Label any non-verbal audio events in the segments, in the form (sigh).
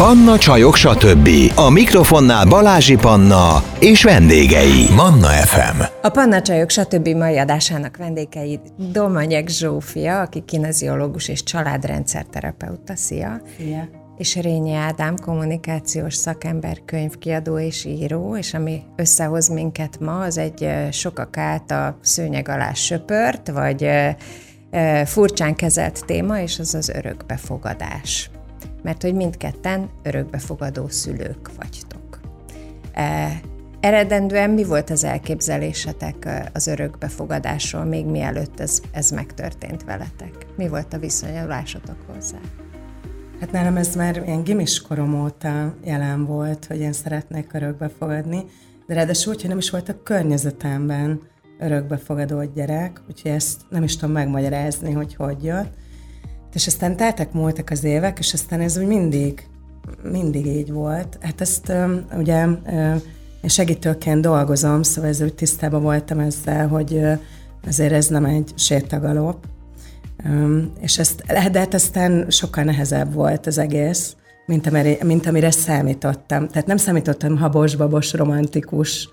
Panna Csajok, stb. A mikrofonnál Balázsi Panna és vendégei. Manna FM. A Panna Csajok, stb. mai adásának vendégei Domanyek Zsófia, aki kineziológus és családrendszerterapeuta. Szia! Szia! és Rényi Ádám, kommunikációs szakember, könyvkiadó és író, és ami összehoz minket ma, az egy sokak által szőnyeg alá söpört, vagy furcsán kezelt téma, és az az örökbefogadás. Mert hogy mindketten örökbefogadó szülők vagytok. Eredendően mi volt az elképzelésetek az örökbefogadásról, még mielőtt ez, ez megtörtént veletek? Mi volt a viszonyulásotok hozzá? Hát nálam ez már ilyen gimis korom óta jelen volt, hogy én szeretnék örökbefogadni, de ráadásul úgy, hogy nem is volt a környezetemben örökbefogadó gyerek, úgyhogy ezt nem is tudom megmagyarázni, hogy hogy jött. És aztán teltek múltak az évek, és aztán ez úgy mindig, mindig így volt. Hát ezt ugye én segítőként dolgozom, szóval ez úgy tisztában voltam ezzel, hogy azért ez nem egy sétagalop, és ezt, de hát aztán sokkal nehezebb volt az egész, mint amire, mint amire számítottam. Tehát nem számítottam habos-babos, romantikus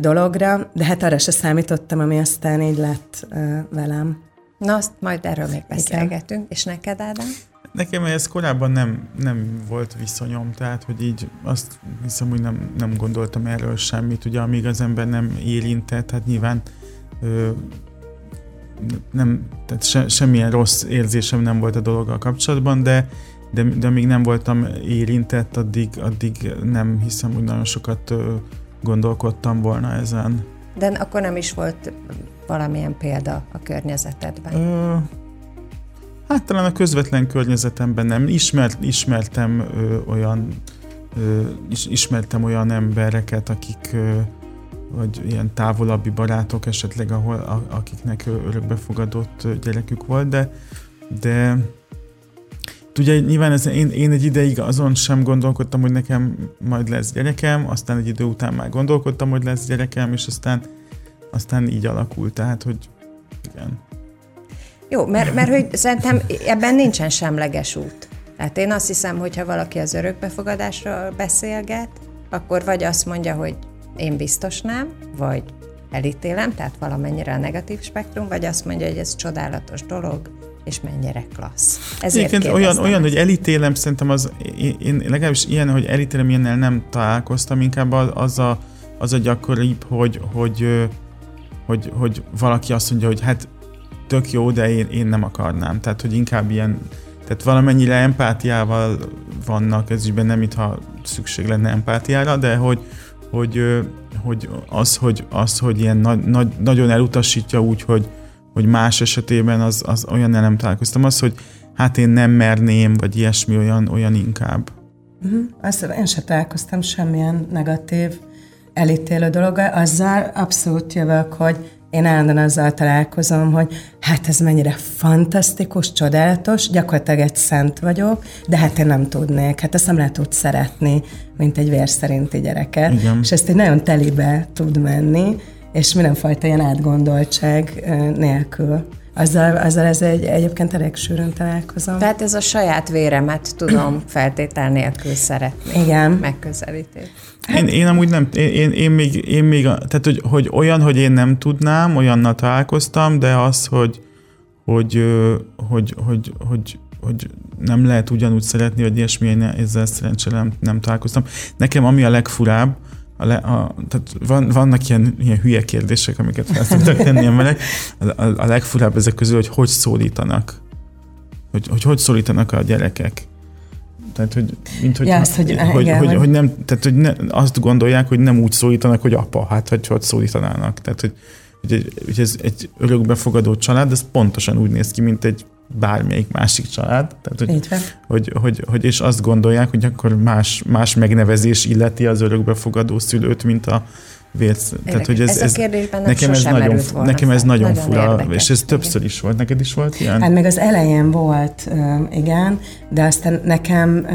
dologra, de hát arra se számítottam, ami aztán így lett velem. Na, azt majd erről még beszélgetünk. Igen. És neked, Ádám? Nekem ez korábban nem, nem volt viszonyom, tehát hogy így azt hiszem, hogy nem, nem gondoltam erről semmit, ugye amíg az ember nem érintett, hát nyilván ö, nem, tehát se, semmilyen rossz érzésem nem volt a dologgal kapcsolatban, de, de, de amíg nem voltam érintett, addig, addig nem hiszem, hogy nagyon sokat gondolkodtam volna ezen. De akkor nem is volt valamilyen példa a környezetedben? Ö, hát talán a közvetlen környezetemben nem. Ismert, ismertem ö, olyan ö, is, ismertem olyan embereket, akik ö, vagy ilyen távolabbi barátok esetleg, ahol, a, akiknek örökbefogadott gyerekük volt, de, de ugye nyilván ez, én, én egy ideig azon sem gondolkodtam, hogy nekem majd lesz gyerekem, aztán egy idő után már gondolkodtam, hogy lesz gyerekem, és aztán, aztán így alakult, tehát, hogy igen. Jó, mert, mert hogy szerintem ebben nincsen semleges út. Tehát én azt hiszem, hogy ha valaki az örökbefogadásról beszélget, akkor vagy azt mondja, hogy én biztos nem, vagy elítélem, tehát valamennyire a negatív spektrum, vagy azt mondja, hogy ez csodálatos dolog, és mennyire klassz. Ezért olyan, olyan, hogy elítélem, szerintem az, én, én legalábbis ilyen, hogy elítélem, ilyennel nem találkoztam, inkább az a, az a gyakoribb, hogy, hogy, hogy, hogy valaki azt mondja, hogy hát tök jó, de én, én nem akarnám. Tehát, hogy inkább ilyen, tehát valamennyire empátiával vannak ez ügyben, nem mintha szükség lenne empátiára, de hogy, hogy, hogy az, hogy, az, hogy ilyen nagy, nagy, nagyon elutasítja úgy, hogy, hogy más esetében az, az olyan nem találkoztam. Az, hogy hát én nem merném, vagy ilyesmi olyan, olyan inkább. Uh-huh. Azt én sem találkoztam semmilyen negatív elítélő dologgal. Azzal abszolút jövök, hogy én állandóan azzal találkozom, hogy hát ez mennyire fantasztikus, csodálatos, gyakorlatilag egy szent vagyok, de hát én nem tudnék, hát ezt nem lehet úgy szeretni, mint egy vér szerinti gyereket. Igen. És ezt egy nagyon telibe tud menni, és mindenfajta ilyen átgondoltság nélkül. Azzal, azzal ez egy, egyébként elég sűrűn találkozom. Tehát ez a saját véremet tudom (clears throat) feltétel nélkül szeretni. Igen. Megközelítés. Én, én amúgy nem, én, én, én még, én még tehát hogy, hogy olyan, hogy én nem tudnám, olyannal találkoztam, de az, hogy, hogy, hogy, hogy, hogy, hogy nem lehet ugyanúgy szeretni, vagy ilyesmi, én ezzel szerencsére nem, nem találkoztam. Nekem ami a legfurább, a le, a, tehát van, vannak ilyen, ilyen hülye kérdések, amiket fel szoktak tenni emberek. A, a, a legfurább ezek közül, hogy hogy szólítanak. Hogy, hogy hogy szólítanak a gyerekek. Tehát, hogy, mint hogy, ja, azt, hogy, hogy, hogy, hogy, hogy, nem, tehát, hogy ne, azt gondolják, hogy nem úgy szólítanak, hogy apa, hát hogy hogy szólítanának. Tehát, hogy, hogy, hogy ez egy örökbefogadó család, ez pontosan úgy néz ki, mint egy bármelyik másik család. Tehát, hogy, hogy, hogy, hogy, és azt gondolják, hogy akkor más, más megnevezés illeti az örökbefogadó szülőt, mint a vérc. Tehát, hogy ez, ez, ez nekem ez nagyon, nekem ez nagyon, nagyon fura, érdekes. és ez többször is volt. Neked is volt ilyen? Hát még az elején volt, igen, de aztán nekem,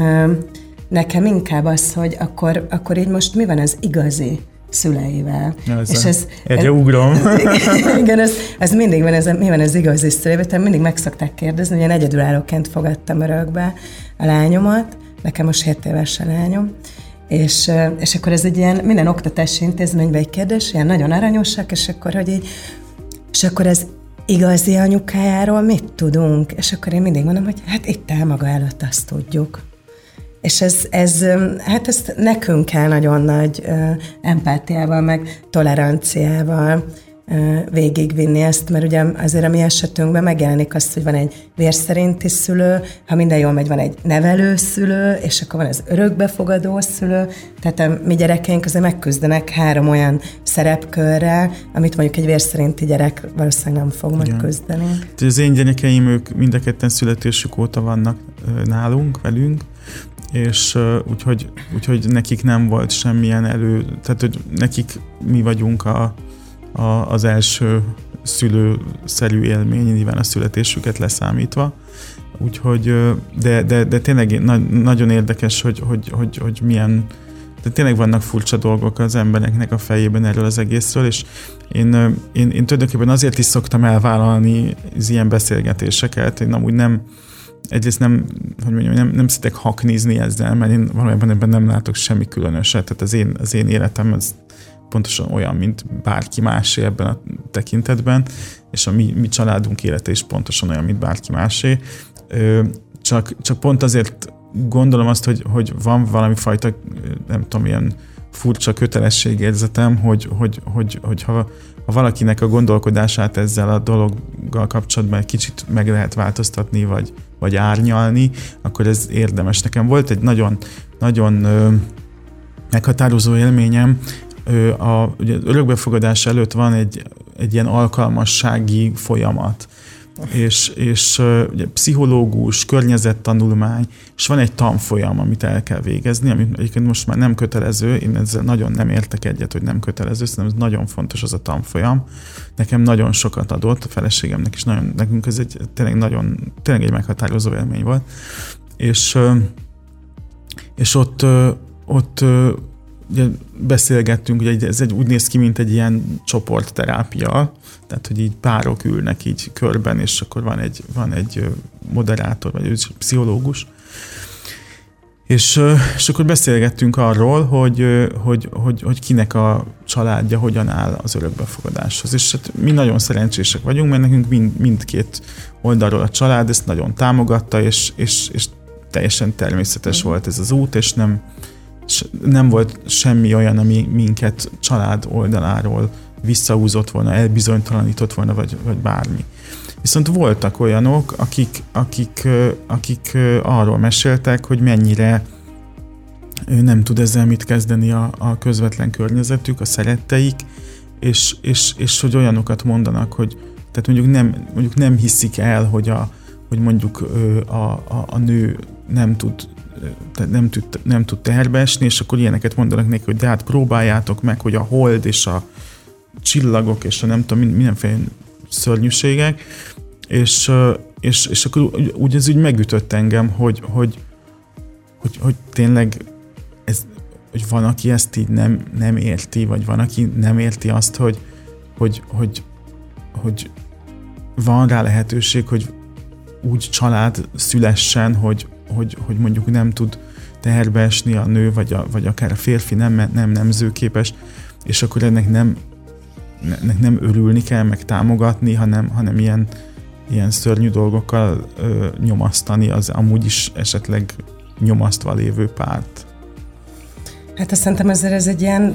nekem inkább az, hogy akkor, akkor így most mi van az igazi szüleivel. Ez és ez, egyre ugrom. (laughs) igen, ez, ez mindig van, ez, mi van az igazi szüleivel, tehát mindig meg szokták kérdezni, hogy én egyedülállóként fogadtam örökbe a lányomat, nekem most 7 éves a lányom, és, és akkor ez egy ilyen minden oktatási intézményben egy kérdés, ilyen nagyon aranyosak, és akkor, hogy így, és akkor ez igazi anyukájáról mit tudunk? És akkor én mindig mondom, hogy hát itt el maga előtt azt tudjuk. És ez, ez, hát ezt nekünk kell nagyon nagy empátiával, meg toleranciával végigvinni ezt, mert ugye azért a mi esetünkben megjelenik az, hogy van egy vérszerinti szülő, ha minden jól megy, van egy nevelőszülő, és akkor van az örökbefogadó szülő, tehát a mi gyerekeink azért megküzdenek három olyan szerepkörrel, amit mondjuk egy vérszerinti gyerek valószínűleg nem fog Igen. megküzdeni. Az én gyerekeim, ők mind a ketten születésük óta vannak nálunk, velünk, és úgyhogy, úgyhogy nekik nem volt semmilyen elő, tehát hogy nekik mi vagyunk a, a, az első szülőszerű élmény, nyilván a születésüket leszámítva. Úgyhogy, de, de, de tényleg na, nagyon érdekes, hogy, hogy, hogy, hogy milyen, de tényleg vannak furcsa dolgok az embereknek a fejében erről az egészről, és én, én, én tulajdonképpen azért is szoktam elvállalni az ilyen beszélgetéseket, én amúgy nem, egyrészt nem, hogy mondjam, nem, nem szeretek haknizni ezzel, mert én valójában ebben nem látok semmi különöset, tehát az én, az én életem az pontosan olyan, mint bárki másé ebben a tekintetben, és a mi, mi családunk élete is pontosan olyan, mint bárki másé. Csak, csak pont azért gondolom azt, hogy, hogy van valami fajta, nem tudom, ilyen furcsa kötelességérzetem, hogy, hogy, hogy, hogy ha, ha valakinek a gondolkodását ezzel a dologgal kapcsolatban egy kicsit meg lehet változtatni, vagy, vagy árnyalni, akkor ez érdemes. Nekem volt egy nagyon, nagyon ö, meghatározó élményem, ö, a, ugye örökbefogadás előtt van egy, egy ilyen alkalmassági folyamat és, és ugye, pszichológus, környezettanulmány, és van egy tanfolyam, amit el kell végezni, ami egyébként most már nem kötelező, én ezzel nagyon nem értek egyet, hogy nem kötelező, szerintem ez nagyon fontos az a tanfolyam. Nekem nagyon sokat adott, a feleségemnek is nagyon, nekünk ez egy tényleg nagyon, tényleg egy meghatározó élmény volt. És, és ott, ott ugye beszélgettünk, ugye ez egy, úgy néz ki, mint egy ilyen csoportterápia, tehát, hogy így párok ülnek így körben, és akkor van egy, van egy moderátor, vagy egy pszichológus, és, és akkor beszélgettünk arról, hogy, hogy, hogy, hogy kinek a családja hogyan áll az örökbefogadáshoz. És hát mi nagyon szerencsések vagyunk, mert nekünk mind, mindkét oldalról a család ezt nagyon támogatta, és, és, és teljesen természetes mm. volt ez az út, és nem, nem volt semmi olyan, ami minket család oldaláról visszahúzott volna, elbizonytalanított volna, vagy, vagy bármi. Viszont voltak olyanok, akik, akik, akik arról meséltek, hogy mennyire nem tud ezzel mit kezdeni a, a közvetlen környezetük, a szeretteik, és, és, és hogy olyanokat mondanak, hogy tehát mondjuk nem, mondjuk nem hiszik el, hogy, a, hogy mondjuk a, a, a nő nem tud nem tud, nem tud teherbe esni, és akkor ilyeneket mondanak neki, hogy de hát próbáljátok meg, hogy a hold és a csillagok és a nem tudom, mindenféle szörnyűségek, és, és, és akkor úgy ez úgy megütött engem, hogy, hogy, hogy, hogy tényleg ez, hogy van, aki ezt így nem, nem érti, vagy van, aki nem érti azt, hogy, hogy, hogy, hogy van rá lehetőség, hogy úgy család szülessen, hogy, hogy, hogy mondjuk nem tud teherbe esni a nő, vagy, a, vagy akár a férfi nem, nem nemzőképes, és akkor ennek nem, ennek nem örülni kell, meg támogatni, hanem, hanem ilyen, ilyen szörnyű dolgokkal ö, nyomasztani az amúgy is esetleg nyomasztva lévő párt. Hát azt szerintem ezért ez egy ilyen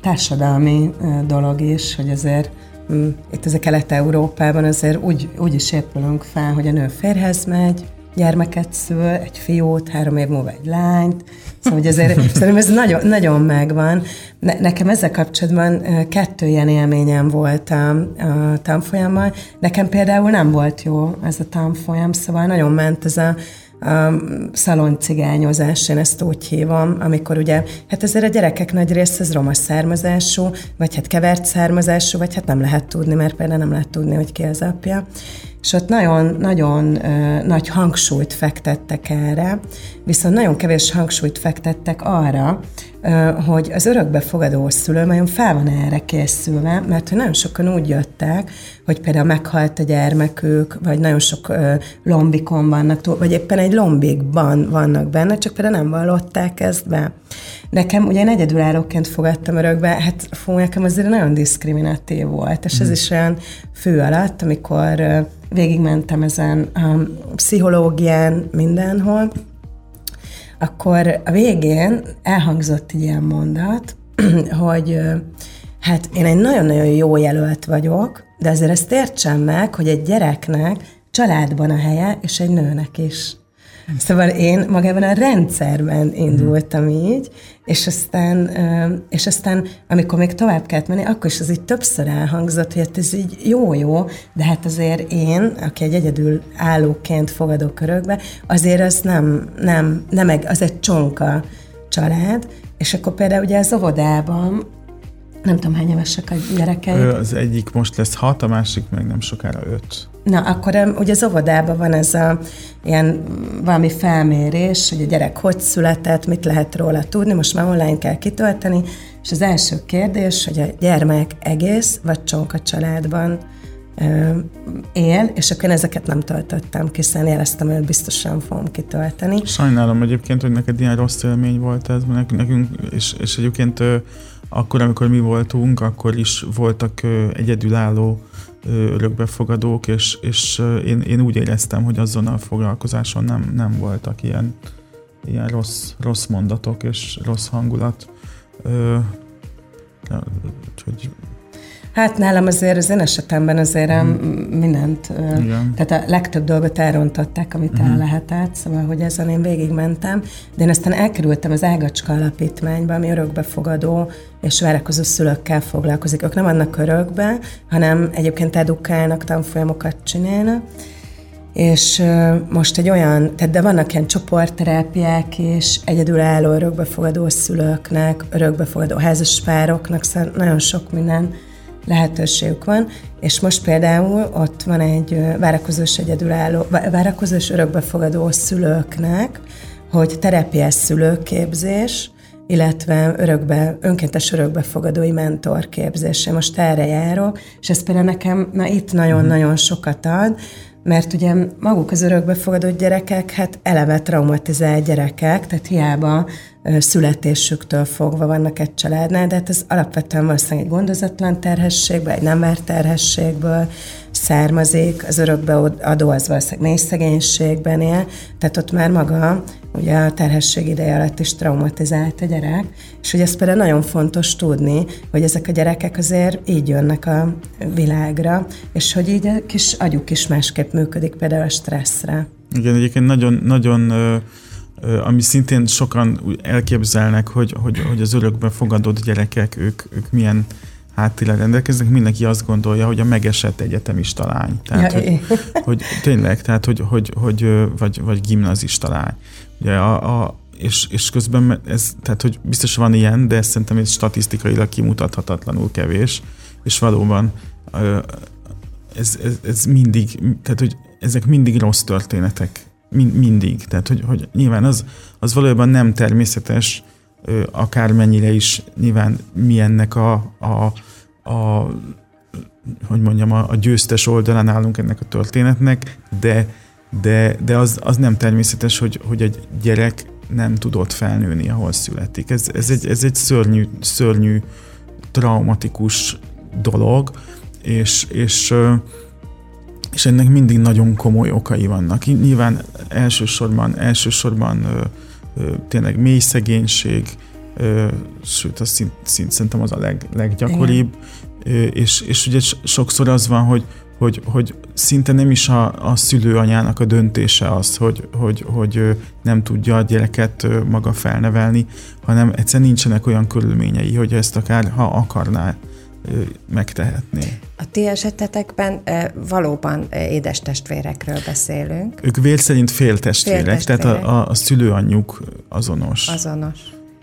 társadalmi dolog is, hogy azért mm, itt ez a Kelet-Európában azért úgy, úgy is épülünk fel, hogy a nő férhez megy, gyermeket szül, egy fiút, három év múlva egy lányt, Szóval, hogy azért szerintem ez nagyon, nagyon megvan. Ne, nekem ezzel kapcsolatban kettő ilyen élményem volt a, a tanfolyammal. Nekem például nem volt jó ez a tanfolyam, szóval nagyon ment ez a a szaloncigányozás, én ezt úgy hívom, amikor ugye, hát ezért a gyerekek nagy része az roma származású, vagy hát kevert származású, vagy hát nem lehet tudni, mert például nem lehet tudni, hogy ki az apja. és ott nagyon-nagyon nagy hangsúlyt fektettek erre, viszont nagyon kevés hangsúlyt fektettek arra, hogy az örökbefogadó szülő nagyon fel van erre készülve, mert nagyon sokan úgy jöttek, hogy például meghalt a gyermekük, vagy nagyon sok lombikon vannak, vagy éppen egy lombikban vannak benne, csak például nem vallották ezt be. Nekem ugye én egyedülállóként fogadtam örökbe, hát fú, nekem azért nagyon diszkriminatív volt, és ez mm. is olyan fő alatt, amikor végigmentem ezen a pszichológián mindenhol, akkor a végén elhangzott egy ilyen mondat, (clears throat) hogy hát én egy nagyon-nagyon jó jelölt vagyok, de azért ezt értsem meg, hogy egy gyereknek családban a helye, és egy nőnek is. Szóval én magában a rendszerben indultam így, és aztán, és aztán, amikor még tovább kellett menni, akkor is az így többször elhangzott, hogy hát ez így jó-jó, de hát azért én, aki egy egyedül állóként fogadok körökbe, azért az nem, nem, nem az egy csonka család, és akkor például ugye az óvodában nem tudom, hány évesek a gyerekei. Az egyik most lesz hat, a másik meg nem sokára öt. Na, akkor ugye az óvodában van ez a ilyen valami felmérés, hogy a gyerek hogy született, mit lehet róla tudni, most már online kell kitölteni, és az első kérdés, hogy a gyermek egész vagy csonka családban él, és akkor én ezeket nem töltöttem hiszen jeleztem, hogy biztosan fogom kitölteni. Sajnálom egyébként, hogy neked ilyen rossz élmény volt ez, nekünk, és, és egyébként akkor, amikor mi voltunk, akkor is voltak egyedülálló örökbefogadók, és, és én, én úgy éreztem, hogy azon a foglalkozáson nem, nem voltak ilyen, ilyen rossz, rossz mondatok és rossz hangulat. Úgyhogy Hát nálam azért az én esetemben azért hmm. mindent, Igen. tehát a legtöbb dolgot elrontották, amit hmm. el lehetett, szóval, hogy ezen én végigmentem, de én aztán elkerültem az Ágacska Alapítványba, ami örökbefogadó és várakozó szülőkkel foglalkozik. Ők nem adnak örökbe, hanem egyébként edukálnak, tanfolyamokat csinálnak, és most egy olyan, tehát de vannak ilyen csoportterápiák is, egyedülálló örökbefogadó szülőknek, örökbefogadó házaspároknak, szóval nagyon sok minden lehetőségük van, és most például ott van egy várakozós egyedülálló, várakozós örökbefogadó szülőknek, hogy terepiás szülőképzés, illetve örökbe, önkéntes örökbefogadói mentorképzés. Én most erre járok, és ez például nekem na, itt nagyon-nagyon sokat ad, mert ugye maguk az örökbefogadott gyerekek, hát eleve traumatizált gyerekek, tehát hiába születésüktől fogva vannak egy családnál, de hát ez alapvetően valószínűleg egy gondozatlan terhességből, egy nem várt terhességből származik, az örökbeadó az valószínűleg mély szegénységben él, tehát ott már maga ugye a terhesség ideje alatt is traumatizált a gyerek, és hogy ez például nagyon fontos tudni, hogy ezek a gyerekek azért így jönnek a világra, és hogy így a kis agyuk is másképp működik például a stresszre. Igen, egyébként nagyon, nagyon ami szintén sokan elképzelnek, hogy, hogy, hogy az örökbe fogadott gyerekek, ők, ők milyen háttérrel rendelkeznek, mindenki azt gondolja, hogy a megesett egyetemista lány. Tehát, ja, hogy, hogy, tényleg, tehát, hogy, hogy, hogy vagy, vagy gimnazista lány. Ugye a, a, és, és közben ez, tehát, hogy biztos van ilyen, de ezt szerintem ez statisztikailag kimutathatatlanul kevés, és valóban ez, ez, ez mindig, tehát, hogy ezek mindig rossz történetek. Mind, mindig. Tehát, hogy, hogy nyilván az, az valójában nem természetes, akármennyire is nyilván mi ennek a, a, a hogy mondjam, a, a győztes oldalán állunk ennek a történetnek, de, de, de az, az nem természetes, hogy, hogy egy gyerek nem tudott felnőni, ahol születik. Ez, ez, egy, ez egy szörnyű, szörnyű, traumatikus dolog, és, és, és ennek mindig nagyon komoly okai vannak. Nyilván elsősorban, elsősorban tényleg mély szegénység, sőt, az szint, szint, szerintem az a leg, leggyakoribb, és, és ugye sokszor az van, hogy, hogy, hogy szinte nem is a, a szülőanyának a döntése az, hogy, hogy, hogy nem tudja a gyereket maga felnevelni, hanem egyszerűen nincsenek olyan körülményei, hogy ezt akár, ha akarná, megtehetné. A ti esetetekben valóban édes testvérekről beszélünk. Ők vér szerint féltestvérek, féltestvérek. tehát a, a, a szülőanyjuk azonos. Azonos.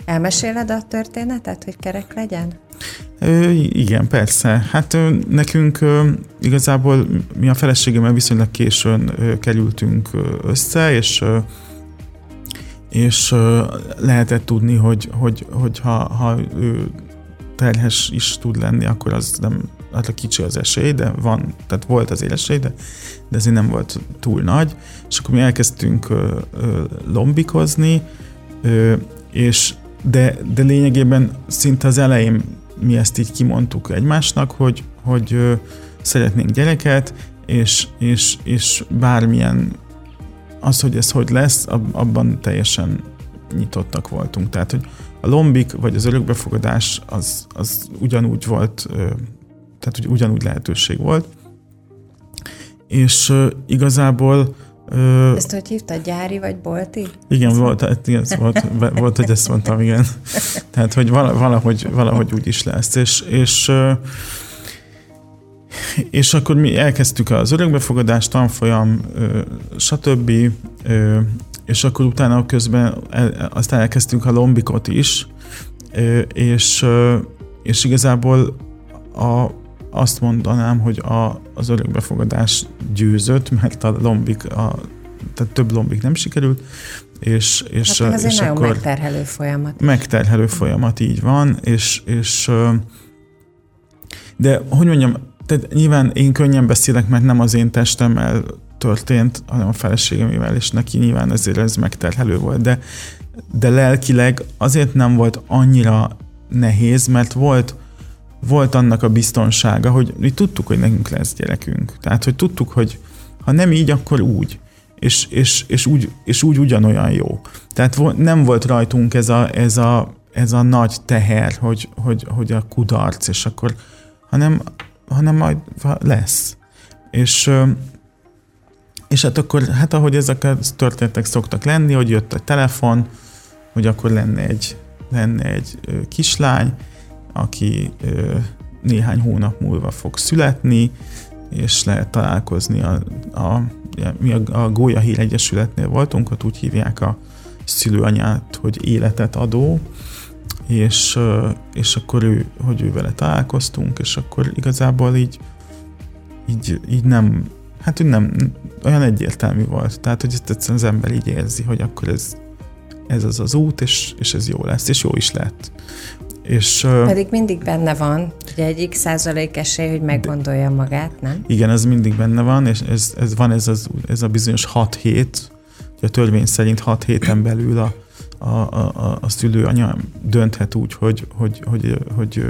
Elmeséled a történetet, hogy kerek legyen? Ö, igen, persze. Hát ö, nekünk ö, igazából mi a feleségemmel viszonylag későn ö, kerültünk össze, és ö, és ö, lehetett tudni, hogy, hogy, hogy ha, ha ő terhes is tud lenni, akkor az nem, hát a kicsi az esély, de van, tehát volt az esély, de, de ezért nem volt túl nagy. És akkor mi elkezdtünk ö, ö, lombikozni, ö, és de, de lényegében szinte az elején mi ezt így kimondtuk egymásnak, hogy, hogy ö, szeretnénk gyereket, és, és, és bármilyen az, hogy ez hogy lesz, abban teljesen nyitottak voltunk. Tehát, hogy a lombik vagy az örökbefogadás az, az ugyanúgy volt, tehát hogy ugyanúgy lehetőség volt. És igazából ezt hogy hívta, gyári vagy bolti? Igen, volt, hát igen, volt, volt, hogy ezt mondtam, igen. Tehát, hogy valahogy, valahogy úgy is lesz. És, és, és akkor mi elkezdtük az örökbefogadás, tanfolyam, stb és akkor utána közben aztán elkezdtünk a lombikot is, és, és igazából a, azt mondanám, hogy a, az örökbefogadás győzött, mert a lombik, a, tehát több lombik nem sikerült, és, és, hát ez és egy akkor megterhelő folyamat. Megterhelő folyamat, így van, és, és de hogy mondjam, tehát nyilván én könnyen beszélek, mert nem az én testemmel történt, hanem a feleségemével, és neki nyilván ezért ez megterhelő volt, de, de lelkileg azért nem volt annyira nehéz, mert volt, volt annak a biztonsága, hogy mi tudtuk, hogy nekünk lesz gyerekünk. Tehát, hogy tudtuk, hogy ha nem így, akkor úgy. És, és, és, úgy, és úgy ugyanolyan jó. Tehát nem volt rajtunk ez a, ez a, ez a nagy teher, hogy, hogy, hogy a kudarc, és akkor, hanem, hanem majd lesz. És, és hát akkor, hát ahogy ezek a történetek szoktak lenni, hogy jött a telefon, hogy akkor lenne egy, lenne egy kislány, aki néhány hónap múlva fog születni, és lehet találkozni a, a, mi a, a Gólya Hír Egyesületnél voltunk, ott úgy hívják a szülőanyát, hogy életet adó, és, és akkor ő, hogy ő vele találkoztunk, és akkor igazából így, így, így nem, hát úgy nem, olyan egyértelmű volt. Tehát, hogy ezt egyszerűen az ember így érzi, hogy akkor ez, ez az az út, és, és ez jó lesz, és jó is lett. És, Pedig mindig benne van, ugye egy x százalék esély, hogy meggondolja magát, nem? Igen, ez mindig benne van, és ez, ez van ez, az, ez a bizonyos 6 hét, a törvény szerint 6 héten belül a, a, a, a szülőanya dönthet úgy, hogy, hogy, hogy, hogy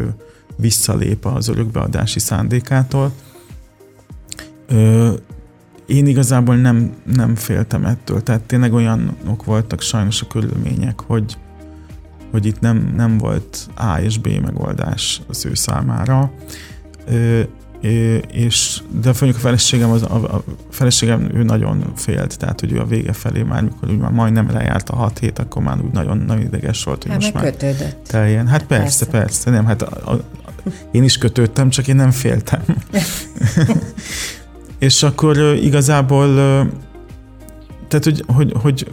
visszalép az örökbeadási szándékától én igazából nem, nem féltem ettől. Tehát tényleg olyanok voltak sajnos a körülmények, hogy, hogy itt nem, nem volt A és B megoldás az ő számára. Ö, és, de mondjuk a feleségem, az, a, a feleségem ő nagyon félt, tehát hogy ő a vége felé már, mikor úgy már majdnem lejárt a hat hét, akkor már úgy nagyon, nagyon ideges volt, hogy hát most már kötődött. teljen. Hát persze, persze, persze nem, hát a, a, én is kötődtem, csak én nem féltem. (laughs) És akkor igazából, tehát hogy, hogy, hogy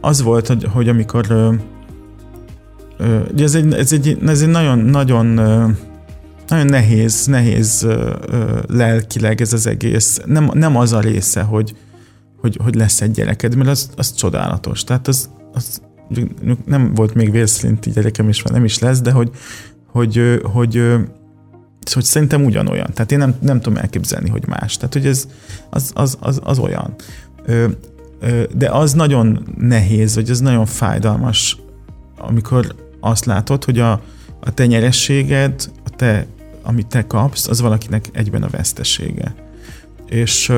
az volt, hogy, hogy amikor ez egy, ez egy, ez egy nagyon, nagyon, nagyon nehéz, nehéz lelkileg ez az egész. Nem, nem az a része, hogy, hogy, hogy lesz egy gyereked, mert az, az csodálatos. Tehát az, az nem volt még vérszerinti gyerekem, és nem is lesz, de hogy, hogy, hogy, hogy szerintem ugyanolyan. Tehát én nem, nem tudom elképzelni, hogy más. Tehát, hogy ez az, az, az, az olyan. Ö, ö, de az nagyon nehéz, vagy az nagyon fájdalmas, amikor azt látod, hogy a, a te nyerességed, a te, amit te kapsz, az valakinek egyben a vesztesége. És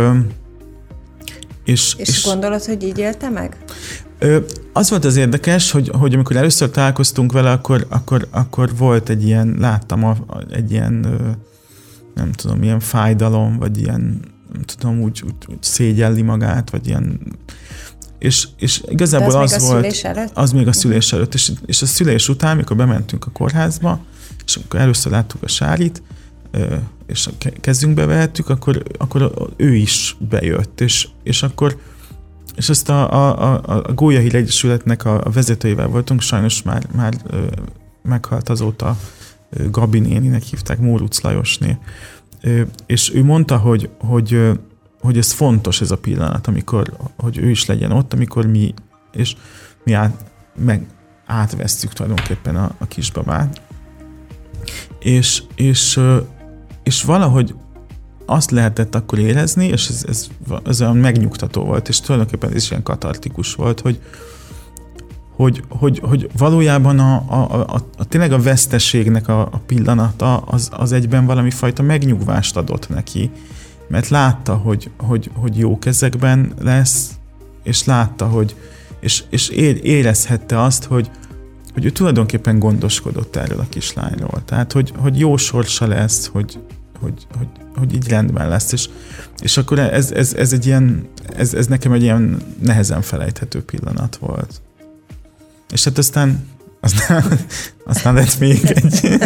és, és, és gondolod, hogy így élte meg? Ö, az volt az érdekes, hogy, hogy amikor először találkoztunk vele, akkor, akkor, akkor volt egy ilyen, láttam a, a, egy ilyen, ö, nem tudom, ilyen fájdalom, vagy ilyen, nem tudom, úgy, úgy, úgy szégyelli magát, vagy ilyen és, és igazából az, az volt, az még a szülés előtt, és, és a szülés után, mikor bementünk a kórházba, és akkor először láttuk a Sárit, és a kezünkbe vehettük, akkor, akkor ő is bejött, és, és akkor és ezt a, a, a, a Gólyahír Egyesületnek a, vezetőivel voltunk, sajnos már, már ö, meghalt azóta Gabi néninek hívták, Móruc Lajosné. Ö, és ő mondta, hogy, hogy, hogy ez fontos ez a pillanat, amikor, hogy ő is legyen ott, amikor mi, és mi át, meg átvesztjük tulajdonképpen a, a kisbabát. És, és, és valahogy azt lehetett akkor érezni, és ez, ez, ez olyan megnyugtató volt, és tulajdonképpen ez is ilyen katartikus volt, hogy, hogy, hogy, hogy valójában a, a, a, a, tényleg a veszteségnek a, a pillanata az, az egyben valami fajta megnyugvást adott neki, mert látta, hogy, hogy, hogy jó kezekben lesz, és látta, hogy és, és érezhette azt, hogy, hogy ő tulajdonképpen gondoskodott erről a kislányról. Tehát, hogy, hogy jó sorsa lesz, hogy, hogy, hogy, hogy így rendben lesz. És, és akkor ez, ez, ez egy ilyen, ez, ez nekem egy ilyen nehezen felejthető pillanat volt. És hát aztán aztán, aztán lett még egy. (laughs)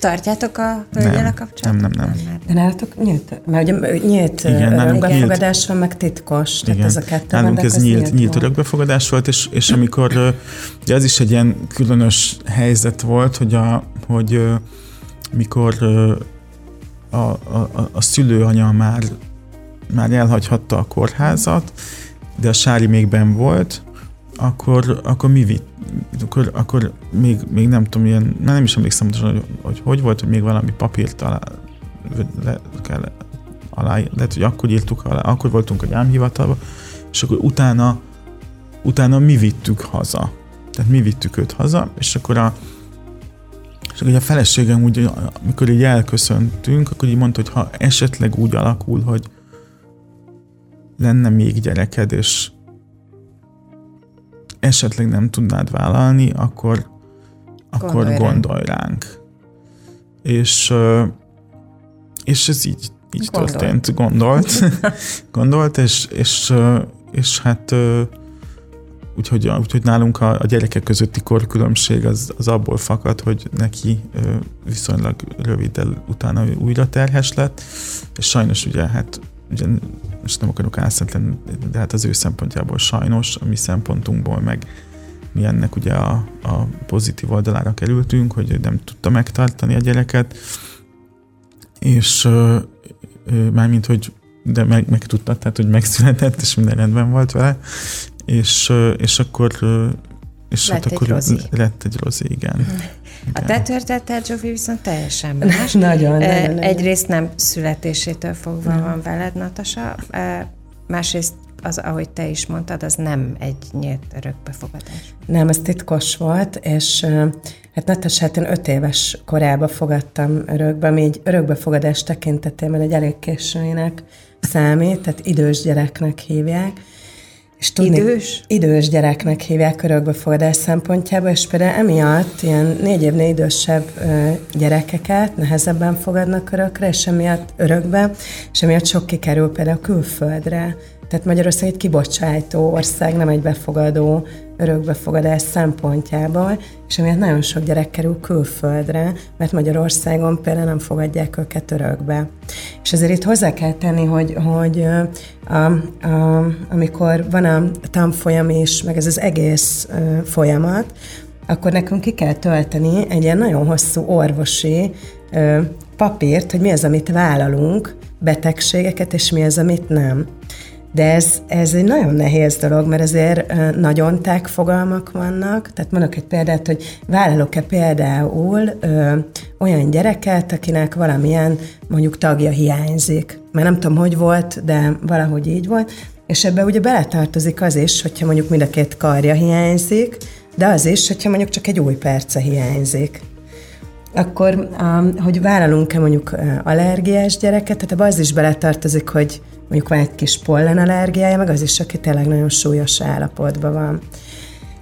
Tartjátok a hölgyel a kapcsolatot? Nem, nem, nem. De nálatok nyílt, mert ugye nyílt Igen, örökbefogadás van, meg titkos, tehát Igen. ez a kettő. Nálunk ez nyílt, nyílt, nyílt örökbefogadás volt, és, és amikor, ugye az is egy ilyen különös helyzet volt, hogy, a, hogy mikor a, a, a szülőanya már, már elhagyhatta a kórházat, de a Sári még ben volt, akkor, akkor mi vitt, akkor, akkor még, még nem tudom, ilyen, már nem is emlékszem, hogy, hogy hogy volt, hogy még valami papírt alá, le, kell, alá, lehet, hogy akkor írtuk alá, akkor voltunk a gyámhivatalban, és akkor utána, utána mi vittük haza. Tehát mi vittük őt haza, és akkor a, és akkor a feleségem úgy, amikor így elköszöntünk, akkor így mondta, hogy ha esetleg úgy alakul, hogy lenne még gyereked, és esetleg nem tudnád vállalni, akkor, akkor gondolj, gondolj ránk. És, és ez így, így gondolt. történt, gondolt, (laughs) gondolt, és, és, és hát úgyhogy, úgyhogy nálunk a, a gyerekek közötti korkülönbség az, az abból fakad, hogy neki viszonylag röviddel utána újra terhes lett, és sajnos ugye hát ugye most nem akarok álszentlen, de hát az ő szempontjából sajnos, a mi szempontunkból meg mi ennek ugye a, a pozitív oldalára kerültünk, hogy nem tudta megtartani a gyereket, és mármint, hogy de meg, meg tudta, tehát, hogy megszületett, és minden rendben volt vele, és, és akkor és lett hát akkor egy rozi. lett egy rozi, igen. (laughs) A te történeted, Zsófi, viszont teljesen (laughs) más. nagyon, nagyon, Egyrészt nem születésétől fogva nem. van veled, Natasa, másrészt az, ahogy te is mondtad, az nem egy nyílt örökbefogadás. Nem, ez titkos volt, és hát Natasát én öt éves korában fogadtam örökbe, ami egy örökbefogadás tekintetében egy elég későinek számít, tehát idős gyereknek hívják, és tudni, idős? Idős gyereknek hívják örökbefogadás szempontjából, és például emiatt ilyen négy évnél idősebb gyerekeket nehezebben fogadnak örökre, és emiatt örökbe, és emiatt sok kikerül például külföldre. Tehát Magyarország egy kibocsájtó ország, nem egy befogadó örökbefogadás szempontjából, és emiatt nagyon sok gyerek kerül külföldre, mert Magyarországon például nem fogadják őket örökbe. És ezért itt hozzá kell tenni, hogy, hogy a, a, amikor van a tanfolyam is, meg ez az egész folyamat, akkor nekünk ki kell tölteni egy ilyen nagyon hosszú orvosi papírt, hogy mi az, amit vállalunk, betegségeket, és mi az, amit nem. De ez, ez egy nagyon nehéz dolog, mert azért nagyon tág fogalmak vannak. Tehát mondok egy példát, hogy vállalok-e például ö, olyan gyereket, akinek valamilyen mondjuk tagja hiányzik. Mert nem tudom, hogy volt, de valahogy így volt. És ebbe ugye beletartozik az is, hogyha mondjuk mind a két karja hiányzik, de az is, hogyha mondjuk csak egy új perce hiányzik akkor, hogy vállalunk-e mondjuk allergiás gyereket, tehát az is beletartozik, hogy mondjuk van egy kis pollenallergiája, meg az is, aki tényleg nagyon súlyos állapotban van.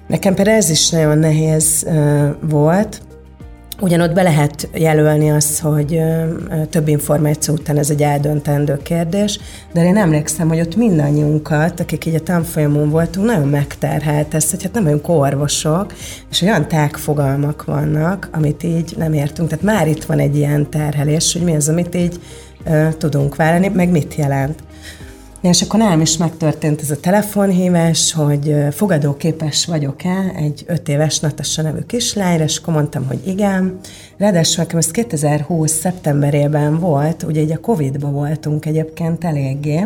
Nekem például ez is nagyon nehéz volt, Ugyanott be lehet jelölni azt, hogy több információ után ez egy eldöntendő kérdés, de én emlékszem, hogy ott mindannyiunkat, akik így a tanfolyamon voltunk, nagyon megterhelt ezt, hogy hát nem vagyunk orvosok, és olyan tágfogalmak vannak, amit így nem értünk. Tehát már itt van egy ilyen terhelés, hogy mi az, amit így tudunk vállalni, meg mit jelent. És akkor nálam is megtörtént ez a telefonhívás, hogy fogadóképes vagyok-e egy öt éves Natassa nevű kislányra, és akkor mondtam, hogy igen. Ráadásul nekem ez 2020. szeptemberében volt, ugye egy a Covid-ba voltunk egyébként eléggé,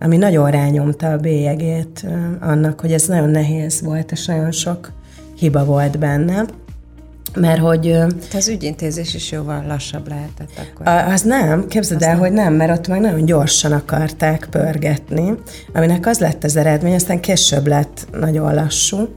ami nagyon rányomta a bélyegét annak, hogy ez nagyon nehéz volt, és nagyon sok hiba volt benne. Mert hogy... Te az ügyintézés is jóval lassabb lehetett akkor. Az nem, képzeld el, nem. hogy nem, mert ott meg nagyon gyorsan akarták pörgetni, aminek az lett az eredmény, aztán később lett nagyon lassú.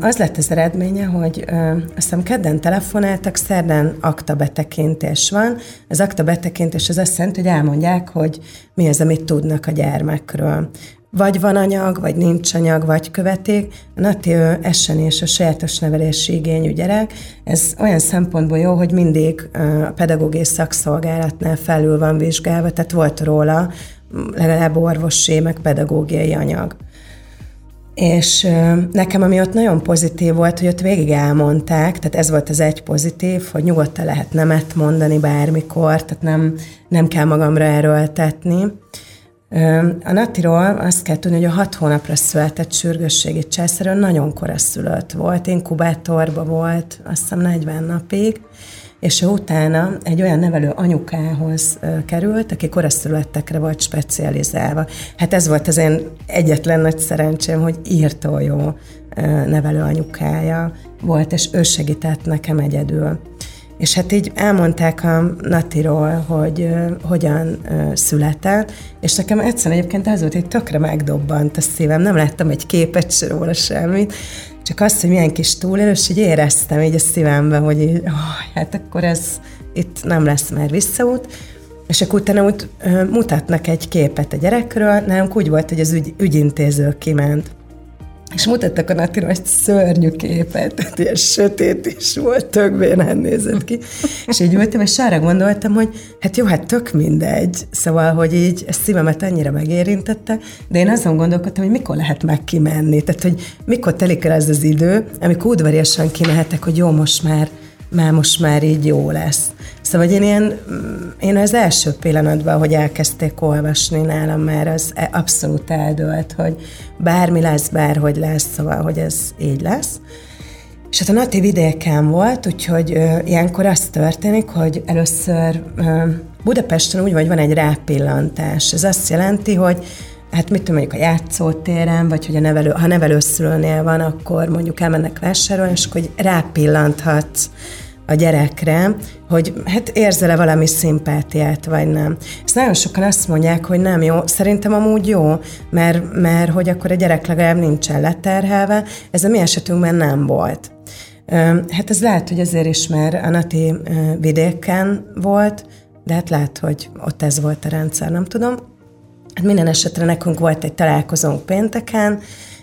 Az lett az eredménye, hogy azt hiszem kedden telefonáltak, szerdán akta betekintés van. Az akta betekintés az azt jelenti, hogy elmondják, hogy mi az, amit tudnak a gyermekről vagy van anyag, vagy nincs anyag, vagy követik. A Nati ő és a sajátos nevelési igényű gyerek. Ez olyan szempontból jó, hogy mindig a pedagógiai szakszolgálatnál felül van vizsgálva, tehát volt róla legalább orvosi, meg pedagógiai anyag. És nekem, ami ott nagyon pozitív volt, hogy ott végig elmondták, tehát ez volt az egy pozitív, hogy nyugodtan lehet nemet mondani bármikor, tehát nem, nem kell magamra erőltetni. A Natiról azt kell tudni, hogy a hat hónapra született sürgősségi császáron nagyon koraszülött volt, inkubátorba volt, azt hiszem 40 napig, és utána egy olyan nevelő anyukához került, aki koraszülöttekre volt specializálva. Hát ez volt az én egyetlen nagy szerencsém, hogy írtó jó nevelő anyukája volt, és ő segített nekem egyedül. És hát így elmondták a Natiról, hogy uh, hogyan uh, született, és nekem egyszerűen egyébként az volt, hogy tökre megdobbant a szívem, nem láttam egy képet se róla semmit, csak azt, hogy milyen kis túlélős, hogy éreztem így a szívemben, hogy így, oh, hát akkor ez itt nem lesz már visszaút, és akkor utána úgy, uh, mutatnak egy képet a gyerekről, nálunk úgy volt, hogy az ügy, ügyintéző kiment és mutattak a Natira egy szörnyű képet, tehát ilyen sötét is volt, tök bénán nézett ki. és így ültem, és arra gondoltam, hogy hát jó, hát tök mindegy. Szóval, hogy így a szívemet annyira megérintette, de én azon gondolkodtam, hogy mikor lehet meg kimenni. Tehát, hogy mikor telik el ez az idő, amikor udvariasan kimehetek, hogy jó, most már, már most már így jó lesz. Szóval hogy én, ilyen, én az első pillanatban, hogy elkezdték olvasni nálam, már az e- abszolút eldőlt, hogy bármi lesz, bárhogy lesz, szóval, hogy ez így lesz. És hát a Nati vidéken volt, úgyhogy ö, ilyenkor az történik, hogy először ö, Budapesten úgy vagy van egy rápillantás. Ez azt jelenti, hogy hát mit tudom, mondjuk a játszótéren, vagy hogy a nevelő, ha nevelőszülőnél van, akkor mondjuk elmennek vásárolni, és akkor rápillanthatsz a gyerekre, hogy hát érzel-e valami szimpátiát, vagy nem. Ezt nagyon sokan azt mondják, hogy nem jó. Szerintem amúgy jó, mert, mert hogy akkor a gyerek legalább nincsen leterhelve. Ez a mi esetünkben nem volt. Hát ez lehet, hogy azért is, mert a Nati vidéken volt, de hát lehet, hogy ott ez volt a rendszer, nem tudom. Hát minden esetre nekünk volt egy találkozónk pénteken,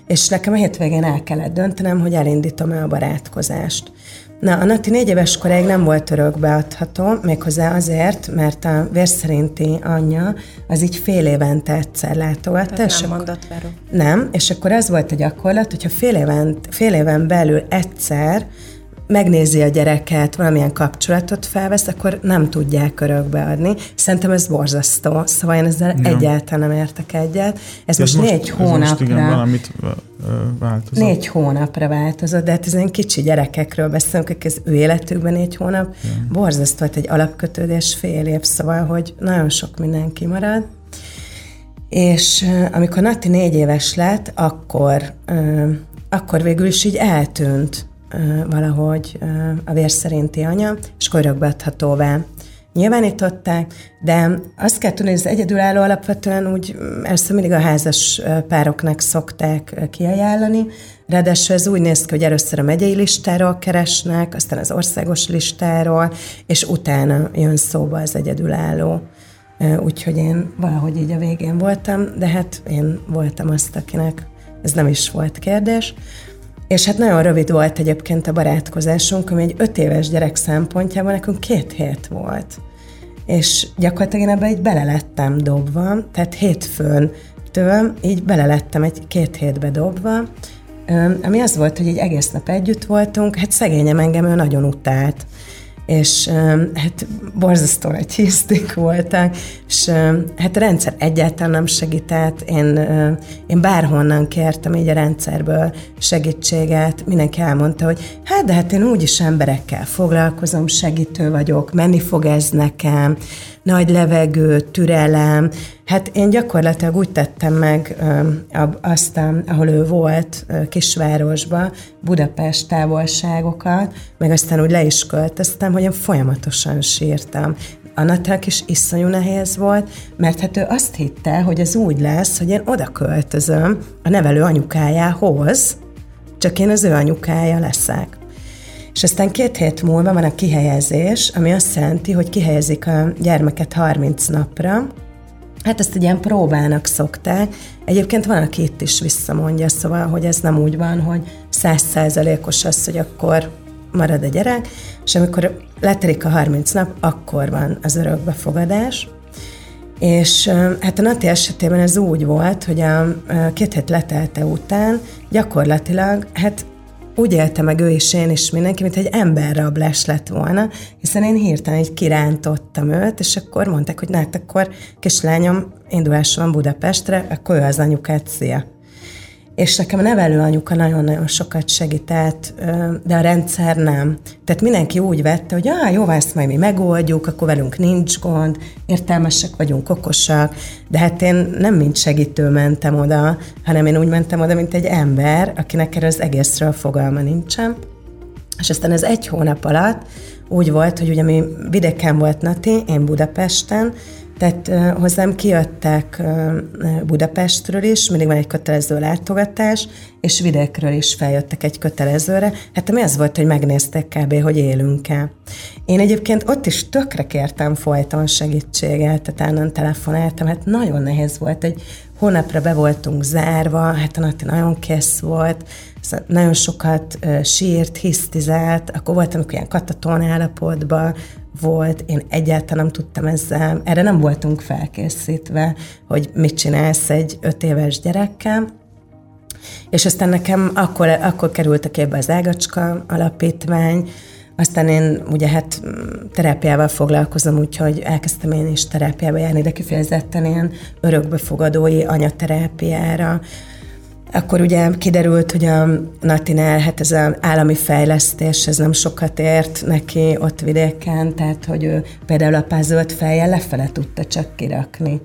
és nekem a hétvégén el kellett döntenem, hogy elindítom-e a barátkozást. Na, a Nati négy éves koráig nem volt örökbeadható, méghozzá azért, mert a vérszerinti anyja az így fél évente egyszer látogatta. Tehát nem mondott. Nem, és akkor az volt a gyakorlat, hogyha fél éven, fél éven belül egyszer megnézi a gyereket, valamilyen kapcsolatot felvesz, akkor nem tudják örökbeadni. Szerintem ez borzasztó, szóval én ezzel ja. egyáltalán nem értek egyet. Ez, ez most, most négy hónapra... Ez most igen, valamit változott. Négy hónapra változott, de hát ez ilyen kicsi gyerekekről beszélünk, akik az ő életükben négy hónap. Ja. Borzasztó volt egy alapkötődés fél év, szóval, hogy nagyon sok minden kimarad. És amikor Nati négy éves lett, akkor, akkor végül is így eltűnt valahogy a vér szerinti anya, és akkor örökbeadhatóvá nyilvánították, de azt kell tudni, hogy az egyedülálló alapvetően úgy először mindig a házas pároknak szokták kiajánlani, ráadásul ez úgy néz ki, hogy először a megyei listáról keresnek, aztán az országos listáról, és utána jön szóba az egyedülálló. Úgyhogy én valahogy így a végén voltam, de hát én voltam azt, akinek ez nem is volt kérdés. És hát nagyon rövid volt egyébként a barátkozásunk, ami egy öt éves gyerek szempontjában nekünk két hét volt. És gyakorlatilag én ebbe így belelettem dobva, tehát hétfőn től így belelettem egy két hétbe dobva, ami az volt, hogy egy egész nap együtt voltunk, hát szegényem engem ő nagyon utált. És hát borzasztó egy hisztik voltak, és hát a rendszer egyáltalán nem segített, én, én bárhonnan kértem így a rendszerből segítséget, mindenki elmondta, hogy hát de hát én úgyis emberekkel foglalkozom, segítő vagyok, menni fog ez nekem, nagy levegő, türelem. Hát én gyakorlatilag úgy tettem meg azt, ahol ő volt, kisvárosba, Budapest távolságokat, meg aztán úgy le is költöztem, hogy én folyamatosan sírtam. Annatának is iszonyú nehéz volt, mert hát ő azt hitte, hogy ez úgy lesz, hogy én oda költözöm a nevelő anyukájához, csak én az ő anyukája leszek. És aztán két hét múlva van a kihelyezés, ami azt jelenti, hogy kihelyezik a gyermeket 30 napra, Hát ezt egy ilyen próbának szokták. Egyébként van, aki itt is visszamondja, szóval, hogy ez nem úgy van, hogy százszázalékos az, hogy akkor marad a gyerek, és amikor leterik a 30 nap, akkor van az örökbefogadás. És hát a Nati esetében ez úgy volt, hogy a két hét letelte után gyakorlatilag, hát úgy élte meg ő is, én is mindenki, mint egy emberrablás lett volna, hiszen én hirtelen egy kirántottam őt, és akkor mondták, hogy hát akkor kislányom indulásra van Budapestre, akkor ő az anyukát, szia. És nekem a nevelő anyuka nagyon-nagyon sokat segített, de a rendszer nem. Tehát mindenki úgy vette, hogy ah, jó, ezt majd mi megoldjuk, akkor velünk nincs gond, értelmesek vagyunk, okosak, de hát én nem mint segítő mentem oda, hanem én úgy mentem oda, mint egy ember, akinek erről az egészről fogalma nincsen. És aztán ez egy hónap alatt úgy volt, hogy ugye mi vidéken volt Nati, én Budapesten, tehát hozzám kijöttek Budapestről is, mindig van egy kötelező látogatás, és vidékről is feljöttek egy kötelezőre. Hát mi az volt, hogy megnéztek kb., hogy élünk-e. Én egyébként ott is tökre kértem folyton segítséget, tehát állandóan telefonáltam, hát nagyon nehéz volt, egy hónapra be voltunk zárva, hát a Nati nagyon kész volt, szóval nagyon sokat sírt, hisztizált, akkor voltam ilyen kataton állapotban, volt, én egyáltalán nem tudtam ezzel, erre nem voltunk felkészítve, hogy mit csinálsz egy öt éves gyerekkel, és aztán nekem akkor, akkor került a képbe az Ágacska alapítvány, aztán én ugye hát terápiával foglalkozom, úgyhogy elkezdtem én is terápiába járni, de kifejezetten ilyen örökbefogadói anyaterápiára, akkor ugye kiderült, hogy a Natinál, hát ez az állami fejlesztés, ez nem sokat ért neki ott vidéken, tehát hogy ő például a pázölt fejjel lefele tudta csak kirakni.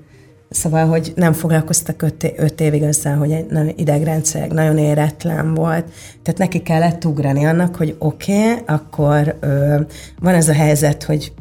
Szóval, hogy nem foglalkoztak öt, öt évig azzal, hogy egy idegrendszer nagyon éretlen volt. Tehát neki kellett ugrani annak, hogy oké, okay, akkor ö, van ez a helyzet, hogy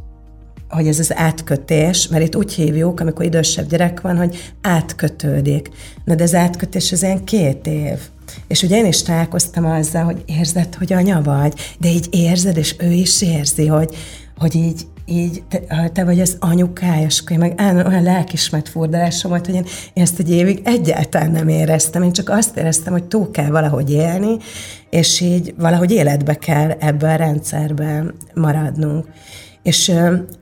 hogy ez az átkötés, mert itt úgy hívjuk, amikor idősebb gyerek van, hogy átkötődik. Na de az átkötés az ilyen két év. És ugye én is találkoztam azzal, hogy érzed, hogy anya vagy, de így érzed, és ő is érzi, hogy, hogy így, így te, te vagy az anyukája, és akkor meg áll, olyan lelkismert furdalásom volt, hogy én, én ezt egy évig egyáltalán nem éreztem. Én csak azt éreztem, hogy túl kell valahogy élni, és így valahogy életbe kell ebben a rendszerben maradnunk. És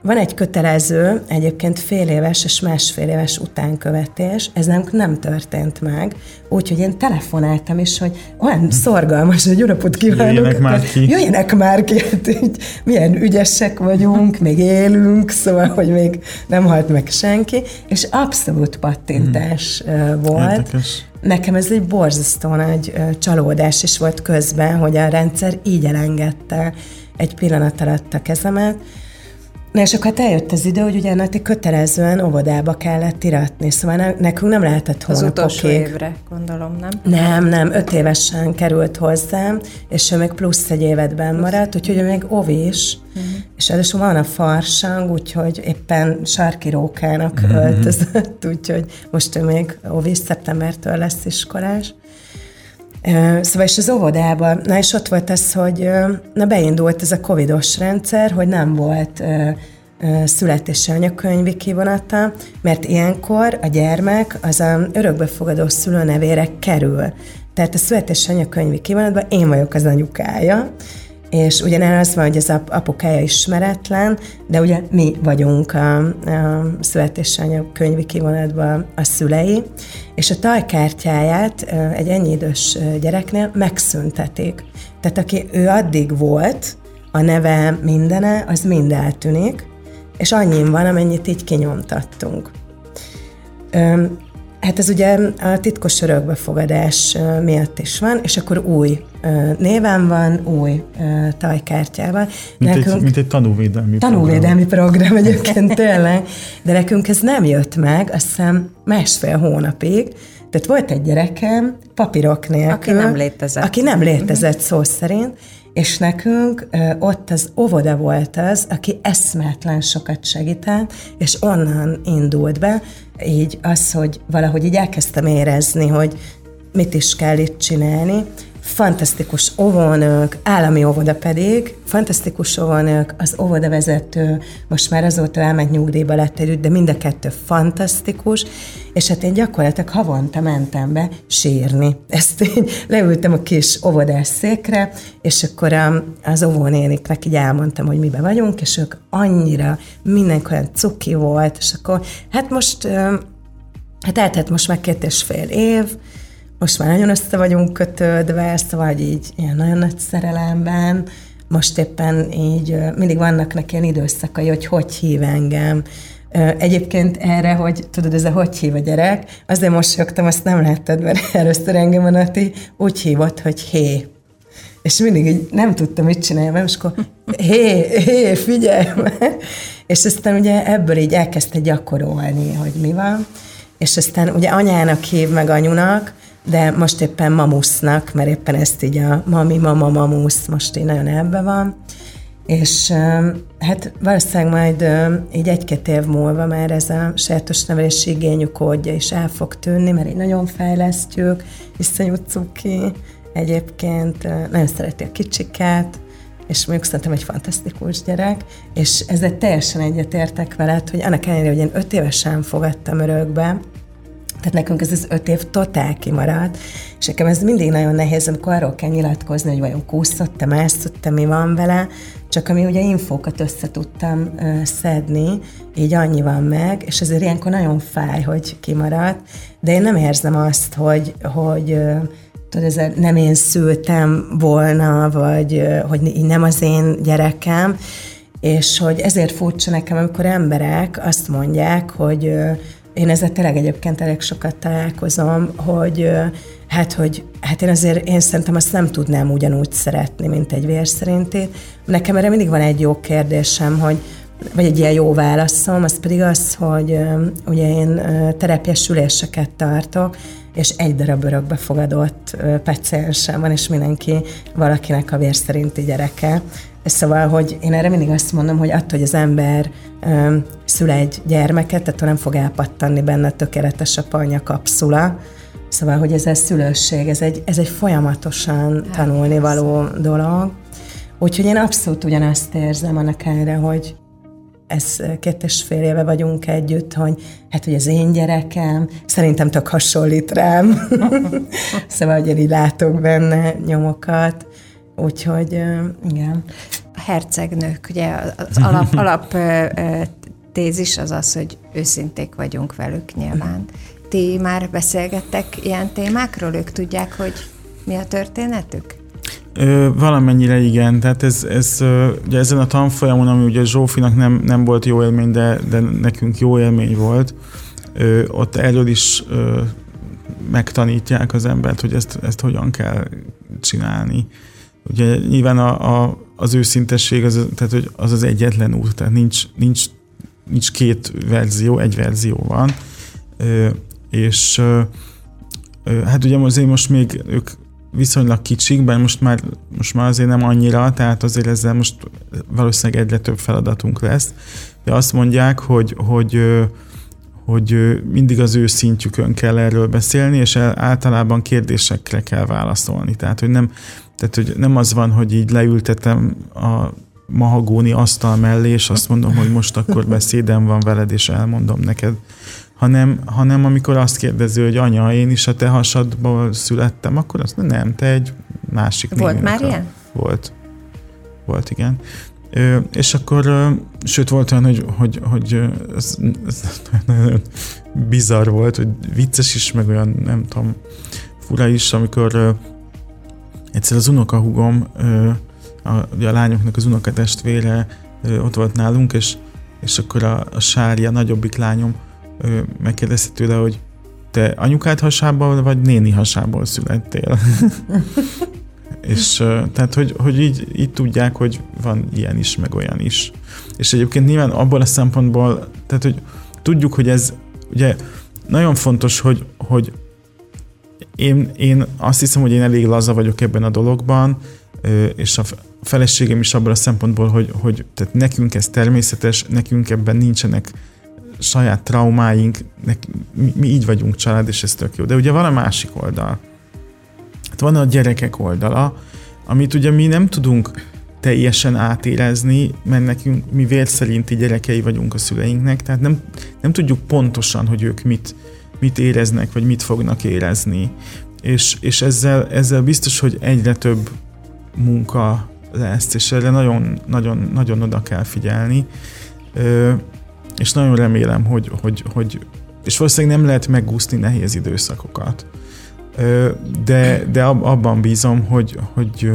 van egy kötelező, egyébként fél éves és másfél éves utánkövetés, ez nem, nem történt meg, úgyhogy én telefonáltam is, hogy olyan szorgalmas, hogy jó napot kívánok, jöjjenek már ki. Jöjjenek már ki, hát így, milyen ügyesek vagyunk, még élünk, szóval, hogy még nem halt meg senki, és abszolút pattintás hmm. volt. Érdekes. Nekem ez egy borzasztó nagy csalódás is volt közben, hogy a rendszer így elengedte egy pillanat alatt a kezemet, Na és akkor hát eljött az idő, hogy ugye Nati kötelezően óvodába kellett iratni, szóval ne, nekünk nem lehetett hónapokig. Az utolsó évre, gondolom, nem? Nem, nem, öt évesen került hozzám, és ő még plusz egy évedben maradt, úgyhogy ő még ovis, uh-huh. és ráadásul van a farsang, úgyhogy éppen sarki rókának uh-huh. öltözött, úgyhogy most ő még ovis, szeptembertől lesz iskolás. Szóval és az óvodában, na és ott volt ez, hogy na beindult ez a covidos rendszer, hogy nem volt születési anyakönyvi kivonata, mert ilyenkor a gyermek az a örökbefogadó szülőnevére kerül. Tehát a születési anyakönyvi kivonatban én vagyok az anyukája, és ugyanez van, hogy az apukája ismeretlen, de ugye mi vagyunk a, a születésanyag könyvi kivonatban a szülei, és a tajkártyáját egy ennyi idős gyereknél megszüntetik. Tehát aki ő addig volt, a neve, mindene, az mind eltűnik, és annyi van, amennyit így kinyomtattunk. Hát ez ugye a titkos örökbefogadás miatt is van, és akkor új néven van, új tajkártyával. Mint, nekünk, egy, mint egy tanúvédelmi Tanúvédelmi program, program egyébként tényleg, de nekünk ez nem jött meg, azt hiszem másfél hónapig, tehát volt egy gyerekem papírok nélkül. Aki nem létezett. Aki nem létezett szó szerint, és nekünk ott az óvoda volt az, aki eszméletlen sokat segített, és onnan indult be, így az, hogy valahogy így elkezdtem érezni, hogy mit is kell itt csinálni, fantasztikus óvónők, állami óvoda pedig, fantasztikus óvónők, az óvodavezető, most már azóta elment nyugdíjba lett együtt, de mind a kettő fantasztikus, és hát én gyakorlatilag havonta mentem be sírni. (laughs) Ezt én leültem a kis óvodás székre, és akkor az óvónéniknek így elmondtam, hogy mibe vagyunk, és ők annyira mindenki olyan cuki volt, és akkor hát most, hát eltett most meg két és fél év, most már nagyon össze vagyunk kötődve, szóval így ilyen nagyon nagy szerelemben, most éppen így mindig vannak neki ilyen időszakai, hogy hogy hív engem. Egyébként erre, hogy tudod, ez a hogy hív a gyerek, azért mosolyogtam, azt nem lehetett, mert (laughs) először engem a Nati úgy hívott, hogy hé. És mindig így nem tudtam, mit csinálni, mert most akkor hé, hé, figyelj (laughs) És aztán ugye ebből így elkezdte gyakorolni, hogy mi van. És aztán ugye anyának hív meg anyunak, de most éppen mamusznak, mert éppen ezt így a mami, mama, mamusz most így nagyon ebbe van. És hát valószínűleg majd így egy-két év múlva már ez a sajátos nevelési igényű kódja is el fog tűnni, mert így nagyon fejlesztjük, iszonyú cuki, egyébként nagyon szereti a kicsiket, és mondjuk szerintem egy fantasztikus gyerek, és ezzel teljesen egyetértek veled, hogy annak ellenére, hogy én öt évesen fogadtam örökbe, tehát nekünk ez az öt év totál kimaradt, és nekem ez mindig nagyon nehéz, amikor arról kell nyilatkozni, hogy vajon kúszott-e, mászott-e, mi van vele, csak ami ugye infókat össze tudtam uh, szedni, így annyi van meg, és ezért ilyenkor nagyon fáj, hogy kimaradt, de én nem érzem azt, hogy, hogy uh, tudod, ez nem én szültem volna, vagy uh, hogy nem az én gyerekem, és hogy ezért furcsa nekem, amikor emberek azt mondják, hogy én ezzel tényleg egyébként elég sokat találkozom, hogy hát, hogy hát én azért, én szerintem azt nem tudnám ugyanúgy szeretni, mint egy vérszerinti. Nekem erre mindig van egy jó kérdésem, hogy vagy egy ilyen jó válaszom, az pedig az, hogy ugye én terepjesüléseket tartok, és egy darab örökbefogadott paciensem van, és mindenki valakinek a vérszerinti gyereke. Szóval, hogy én erre mindig azt mondom, hogy attól, hogy az ember ö, szül egy gyermeket, tehát nem fog elpattanni benne tökéletes apanya kapszula, Szóval, hogy ez a szülőség, ez egy, ez egy folyamatosan tanulni való dolog. Úgyhogy én abszolút ugyanazt érzem annak ellenére, hogy ez két és fél éve vagyunk együtt, hogy hát, hogy az én gyerekem szerintem tök hasonlít rám. (laughs) szóval, hogy én így látok benne nyomokat. Úgyhogy igen. A hercegnők, ugye az (laughs) alap, alap tézis az az, hogy őszinték vagyunk velük nyilván. Ti már beszélgettek ilyen témákról? Ők tudják, hogy mi a történetük? Ö, valamennyire igen, tehát ez, ez ugye ezen a tanfolyamon, ami ugye Zsófinak nem, nem volt jó élmény, de, de nekünk jó élmény volt, ö, ott erről is ö, megtanítják az embert, hogy ezt, ezt hogyan kell csinálni. Ugye nyilván a, a, az őszintesség az, tehát, hogy az az egyetlen út, tehát nincs, nincs, nincs két verzió, egy verzió van, ö, és ö, hát ugye azért most még ők viszonylag kicsik, bár most már, most már azért nem annyira, tehát azért ezzel most valószínűleg egyre több feladatunk lesz, de azt mondják, hogy, hogy, hogy mindig az ő szintjükön kell erről beszélni, és általában kérdésekre kell válaszolni. Tehát, hogy nem, tehát, hogy nem az van, hogy így leültetem a mahagóni asztal mellé, és azt mondom, hogy most akkor beszédem van veled, és elmondom neked, hanem, hanem amikor azt kérdezi, hogy anya, én is a te hasadból születtem, akkor azt mondja, nem, te egy másik Volt már ilyen? Volt. Volt, igen. Ö, és akkor, ö, sőt volt olyan, hogy, hogy, hogy ez, ez nagyon bizarr volt, hogy vicces is, meg olyan, nem tudom, fura is, amikor egyszer az unokahugom ö, a, a lányoknak az unokatestvére ott volt nálunk, és, és akkor a, a sárja, nagyobbik lányom megkérdezte tőle, hogy te anyukád hasából, vagy néni hasából születtél? (laughs) és tehát, hogy, hogy így, így tudják, hogy van ilyen is, meg olyan is. És egyébként nyilván abból a szempontból, tehát, hogy tudjuk, hogy ez ugye nagyon fontos, hogy, hogy én, én azt hiszem, hogy én elég laza vagyok ebben a dologban, és a feleségem is abban a szempontból, hogy, hogy tehát nekünk ez természetes, nekünk ebben nincsenek saját traumáink, nek, mi, mi így vagyunk család, és ez tök jó. De ugye van a másik oldal. Hát van a gyerekek oldala, amit ugye mi nem tudunk teljesen átérezni, mert nekünk mi vér szerinti gyerekei vagyunk a szüleinknek, tehát nem, nem tudjuk pontosan, hogy ők mit, mit éreznek, vagy mit fognak érezni. És, és ezzel, ezzel biztos, hogy egyre több munka lesz, és erre nagyon, nagyon, nagyon oda kell figyelni. Ö, és nagyon remélem, hogy, hogy, hogy és valószínűleg nem lehet megúszni nehéz időszakokat. Ö, de, de abban bízom, hogy, hogy,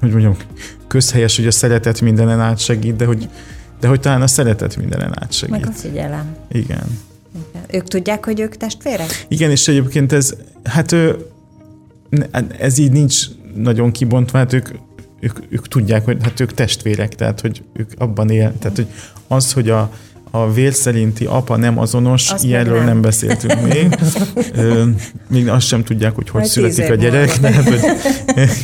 hogy mondjam, közhelyes, hogy a szeretet mindenen átsegít, de hogy, de hogy talán a szeretet mindenen átsegít. Meg a figyelem. Igen. Ők tudják, hogy ők testvérek? Igen, és egyébként ez, hát ez így nincs nagyon kibontva, hát ők, ők, ők tudják, hogy hát ők testvérek, tehát hogy ők abban él, tehát hogy az, hogy a, a vér szerinti apa nem azonos, azt ilyenről nem. nem beszéltünk még. (laughs) még azt sem tudják, hogy hogy Majd születik a gyerek. De, hogy,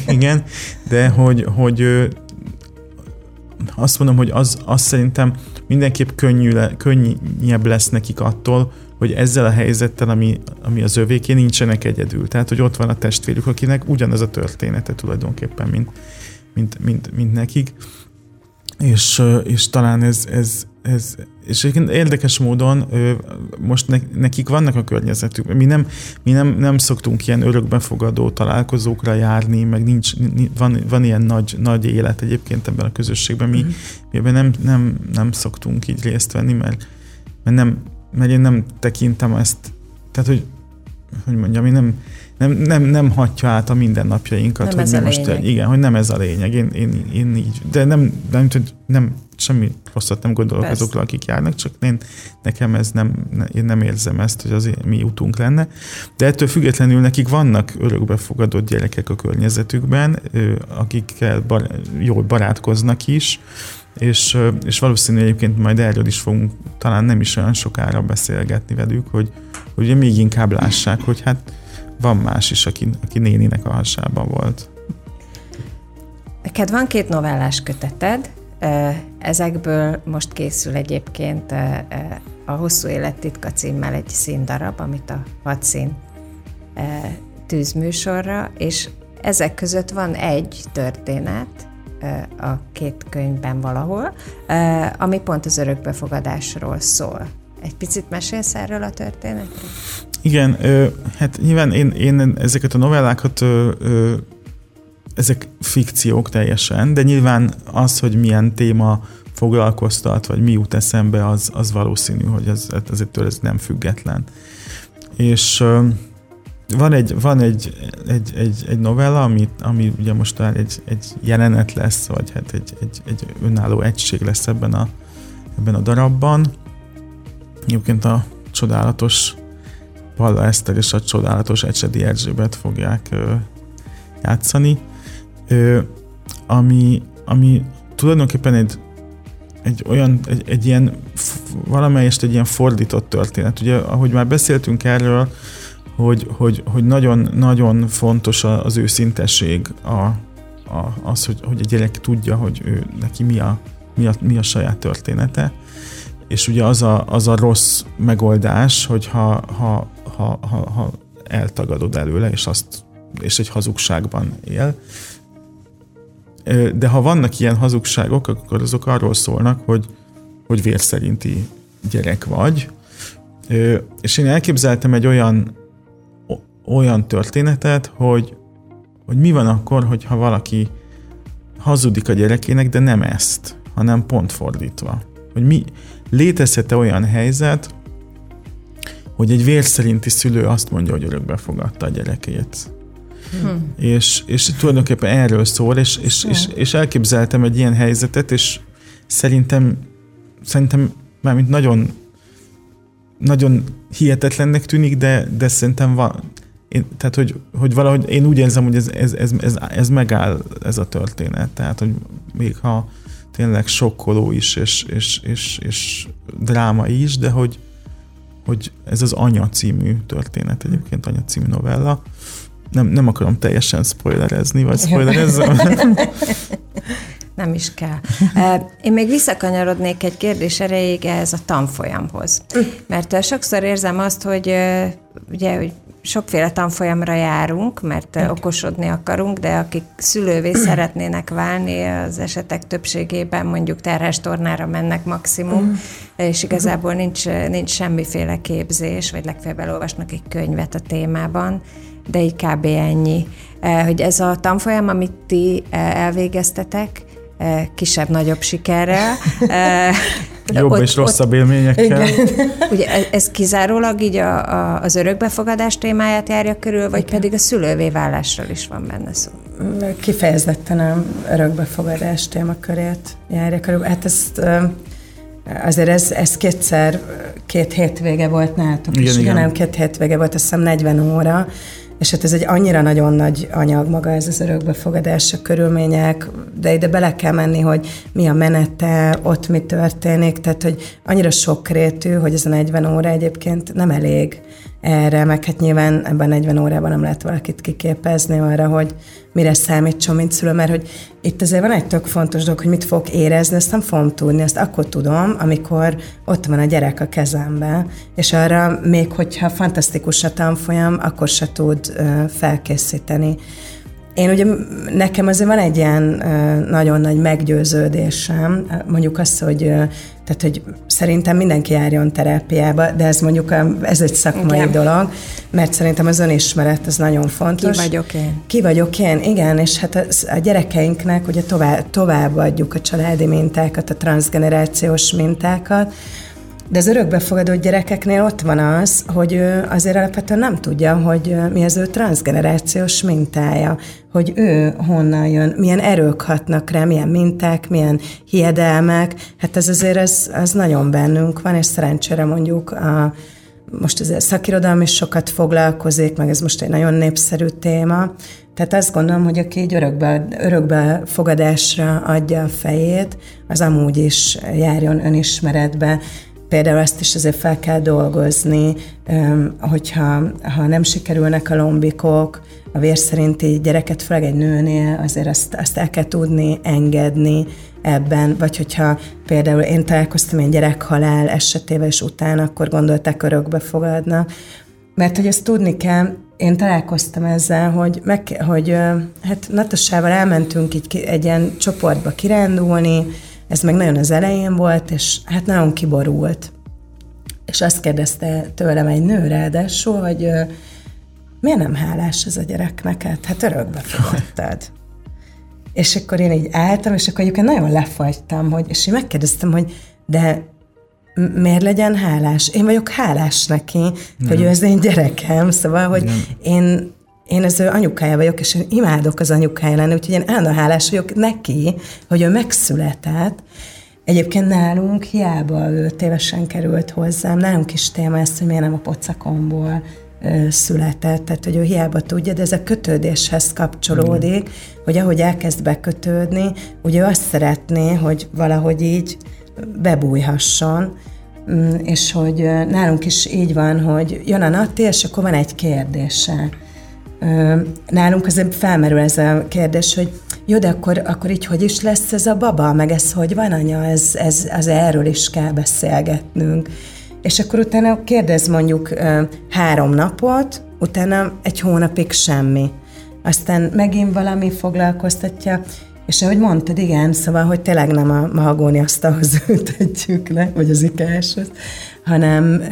(laughs) igen, de hogy, hogy azt mondom, hogy az, az szerintem mindenképp könnyű le, könnyebb lesz nekik attól, hogy ezzel a helyzettel, ami, ami az övéké, nincsenek egyedül. Tehát, hogy ott van a testvérük, akinek ugyanaz a története tulajdonképpen, mint, mint, mint, mint nekik. És, és talán ez, ez, ez, és egyébként érdekes módon most ne, nekik vannak a környezetük. Mi nem, mi nem, nem szoktunk ilyen örökbefogadó találkozókra járni, meg nincs, van, van ilyen nagy, nagy élet egyébként ebben a közösségben. Mi, uh-huh. mi ebben nem, nem, nem szoktunk így részt venni, mert, mert, nem, mert én nem tekintem ezt, tehát hogy, hogy mondjam, én nem, nem, nem, nem hatja át a mindennapjainkat. Nem hogy ez mi a most, lényeg. Igen, hogy nem ez a lényeg. Én, én, én így, de nem, nem, nem semmi rosszat nem gondolok Persze. azokra, akik járnak, csak én, nekem ez nem, én nem érzem ezt, hogy az mi utunk lenne. De ettől függetlenül nekik vannak örökbefogadott gyerekek a környezetükben, akikkel bar, jól barátkoznak is, és, és valószínűleg egyébként majd erről is fogunk talán nem is olyan sokára beszélgetni velük, hogy, hogy még inkább lássák, hogy hát van más is, aki, aki néninek a hasában volt. Neked van két novellás köteted, ezekből most készül egyébként a Hosszú Élet titka címmel egy színdarab, amit a hadszín tűzműsorra, és ezek között van egy történet a két könyvben valahol, ami pont az örökbefogadásról szól. Egy picit mesélsz erről a történetről? Igen, hát nyilván én, én ezeket a novellákat ezek fikciók teljesen, de nyilván az, hogy milyen téma foglalkoztat, vagy mi jut eszembe, az, az valószínű, hogy ez, ezért ez nem független. És van egy, van egy, egy, egy, egy novella, ami, ami ugye most talán egy, egy jelenet lesz, vagy hát egy, egy, egy önálló egység lesz ebben a, ebben a darabban. Egyébként a csodálatos Palla Eszter és a csodálatos Ecsedi Erzsébet fogják ö, játszani, ö, ami, ami tulajdonképpen egy, egy olyan, egy, egy ilyen valamelyest egy ilyen fordított történet. Ugye, ahogy már beszéltünk erről, hogy, hogy, hogy nagyon, nagyon fontos az őszintesség, a, a, az, hogy, hogy a gyerek tudja, hogy ő, neki mi a, mi, a, mi a saját története. És ugye az a, az a rossz megoldás, hogy ha, ha, ha, ha, ha eltagadod előle, és, azt, és egy hazugságban él. De ha vannak ilyen hazugságok, akkor azok arról szólnak, hogy, hogy vérszerinti gyerek vagy. És én elképzeltem egy olyan, olyan történetet, hogy, hogy mi van akkor, hogyha valaki hazudik a gyerekének, de nem ezt, hanem pont fordítva. Hogy mi létezhet-e olyan helyzet, hogy egy vérszerinti szülő azt mondja, hogy örökbe fogadta a gyerekét. Hmm. És, és tulajdonképpen erről szól, és, és, és, és elképzeltem egy ilyen helyzetet, és szerintem, szerintem mármint nagyon nagyon hihetetlennek tűnik, de, de szerintem van, én, tehát, hogy, hogy valahogy én úgy érzem, hogy ez, ez, ez, ez, ez megáll ez a történet. Tehát, hogy még ha tényleg sokkoló is, és, és, és, és dráma is, de hogy, hogy ez az Anya című történet, egyébként Anya című novella. Nem, nem akarom teljesen spoilerezni, vagy spoilerezzem. (laughs) nem is kell. Én még visszakanyarodnék egy kérdés erejéig ehhez a tanfolyamhoz. Mert sokszor érzem azt, hogy ugye, hogy sokféle tanfolyamra járunk, mert okay. okosodni akarunk, de akik szülővé (clears throat) szeretnének válni, az esetek többségében mondjuk terhes tornára mennek maximum, mm. és igazából nincs, nincs semmiféle képzés, vagy legfeljebb elolvasnak egy könyvet a témában, de így kb. ennyi. Hogy ez a tanfolyam, amit ti elvégeztetek, kisebb-nagyobb sikerrel. (laughs) Jobb ott, és rosszabb ott, élményekkel. Igen. (laughs) Ugye ez kizárólag így a, a, az örökbefogadás témáját járja körül, vagy igen. pedig a szülővé válásról is van benne szó? Kifejezetten a örökbefogadás témakörét járja körül. Hát ezt azért ez, ez kétszer, két hétvége volt nálatok igen, is, igen. nem két hétvége volt, azt hiszem 40 óra, és hát ez egy annyira nagyon nagy anyag maga ez az örökbefogadás, a körülmények, de ide bele kell menni, hogy mi a menete, ott mi történik, tehát hogy annyira sokrétű, hogy ez a 40 óra egyébként nem elég erre, meg hát nyilván ebben 40 órában nem lehet valakit kiképezni arra, hogy mire számítson, mint szülő, mert hogy itt azért van egy tök fontos dolog, hogy mit fogok érezni, ezt nem fogom tudni, ezt akkor tudom, amikor ott van a gyerek a kezembe, és arra még hogyha fantasztikus a tanfolyam, akkor se tud felkészíteni. Én ugye, nekem azért van egy ilyen nagyon nagy meggyőződésem, mondjuk azt, hogy, tehát, hogy szerintem mindenki járjon terápiába, de ez mondjuk ez egy szakmai igen. dolog, mert szerintem az önismeret az nagyon fontos. Ki vagyok én? Ki vagyok én, igen, és hát a, a gyerekeinknek ugye tovább, tovább adjuk a családi mintákat, a transgenerációs mintákat, de az örökbefogadott gyerekeknél ott van az, hogy ő azért alapvetően nem tudja, hogy mi az ő transgenerációs mintája, hogy ő honnan jön, milyen erők hatnak rá, milyen minták, milyen hiedelmek. Hát ez azért az, az nagyon bennünk van, és szerencsére mondjuk a, most ez a szakirodalom is sokat foglalkozik, meg ez most egy nagyon népszerű téma. Tehát azt gondolom, hogy aki egy örökbe, örökbe fogadásra adja a fejét, az amúgy is járjon önismeretbe, például ezt is azért fel kell dolgozni, hogyha ha nem sikerülnek a lombikok, a vér szerinti gyereket, főleg egy nőnél, azért azt, azt el kell tudni engedni ebben, vagy hogyha például én találkoztam egy gyerekhalál esetével, és utána akkor gondolták örökbe fogadna, mert hogy ezt tudni kell, én találkoztam ezzel, hogy, meg, hogy hát Natassával elmentünk így egy ilyen csoportba kirándulni, ez meg nagyon az elején volt, és hát nagyon kiborult. És azt kérdezte tőlem egy nő ráadásul, hogy miért nem hálás ez a gyerek neked? Hát örökbe fogadtad. és akkor én így álltam, és akkor egyébként nagyon lefagytam, hogy, és én megkérdeztem, hogy de miért legyen hálás? Én vagyok hálás neki, nem. hogy ő az én gyerekem, szóval, hogy nem. én én az ő anyukája vagyok, és én imádok az anyukája lenni, úgyhogy én állandóan hálás vagyok neki, hogy ő megszületett. Egyébként nálunk hiába ő tévesen került hozzám, nálunk is téma ezt, hogy miért nem a pocakomból született, tehát hogy ő hiába tudja, de ez a kötődéshez kapcsolódik, mm. hogy ahogy elkezd bekötődni, ugye azt szeretné, hogy valahogy így bebújhasson, mm, és hogy nálunk is így van, hogy jön a Natti, és akkor van egy kérdése nálunk azért felmerül ez a kérdés, hogy jó, de akkor, akkor így hogy is lesz ez a baba, meg ez hogy van anya, ez, ez, az erről is kell beszélgetnünk. És akkor utána kérdez mondjuk három napot, utána egy hónapig semmi. Aztán megint valami foglalkoztatja, és ahogy mondtad, igen, szóval, hogy tényleg nem a mahagóni asztalhoz (laughs) ültetjük le, vagy az ikáshoz, hanem,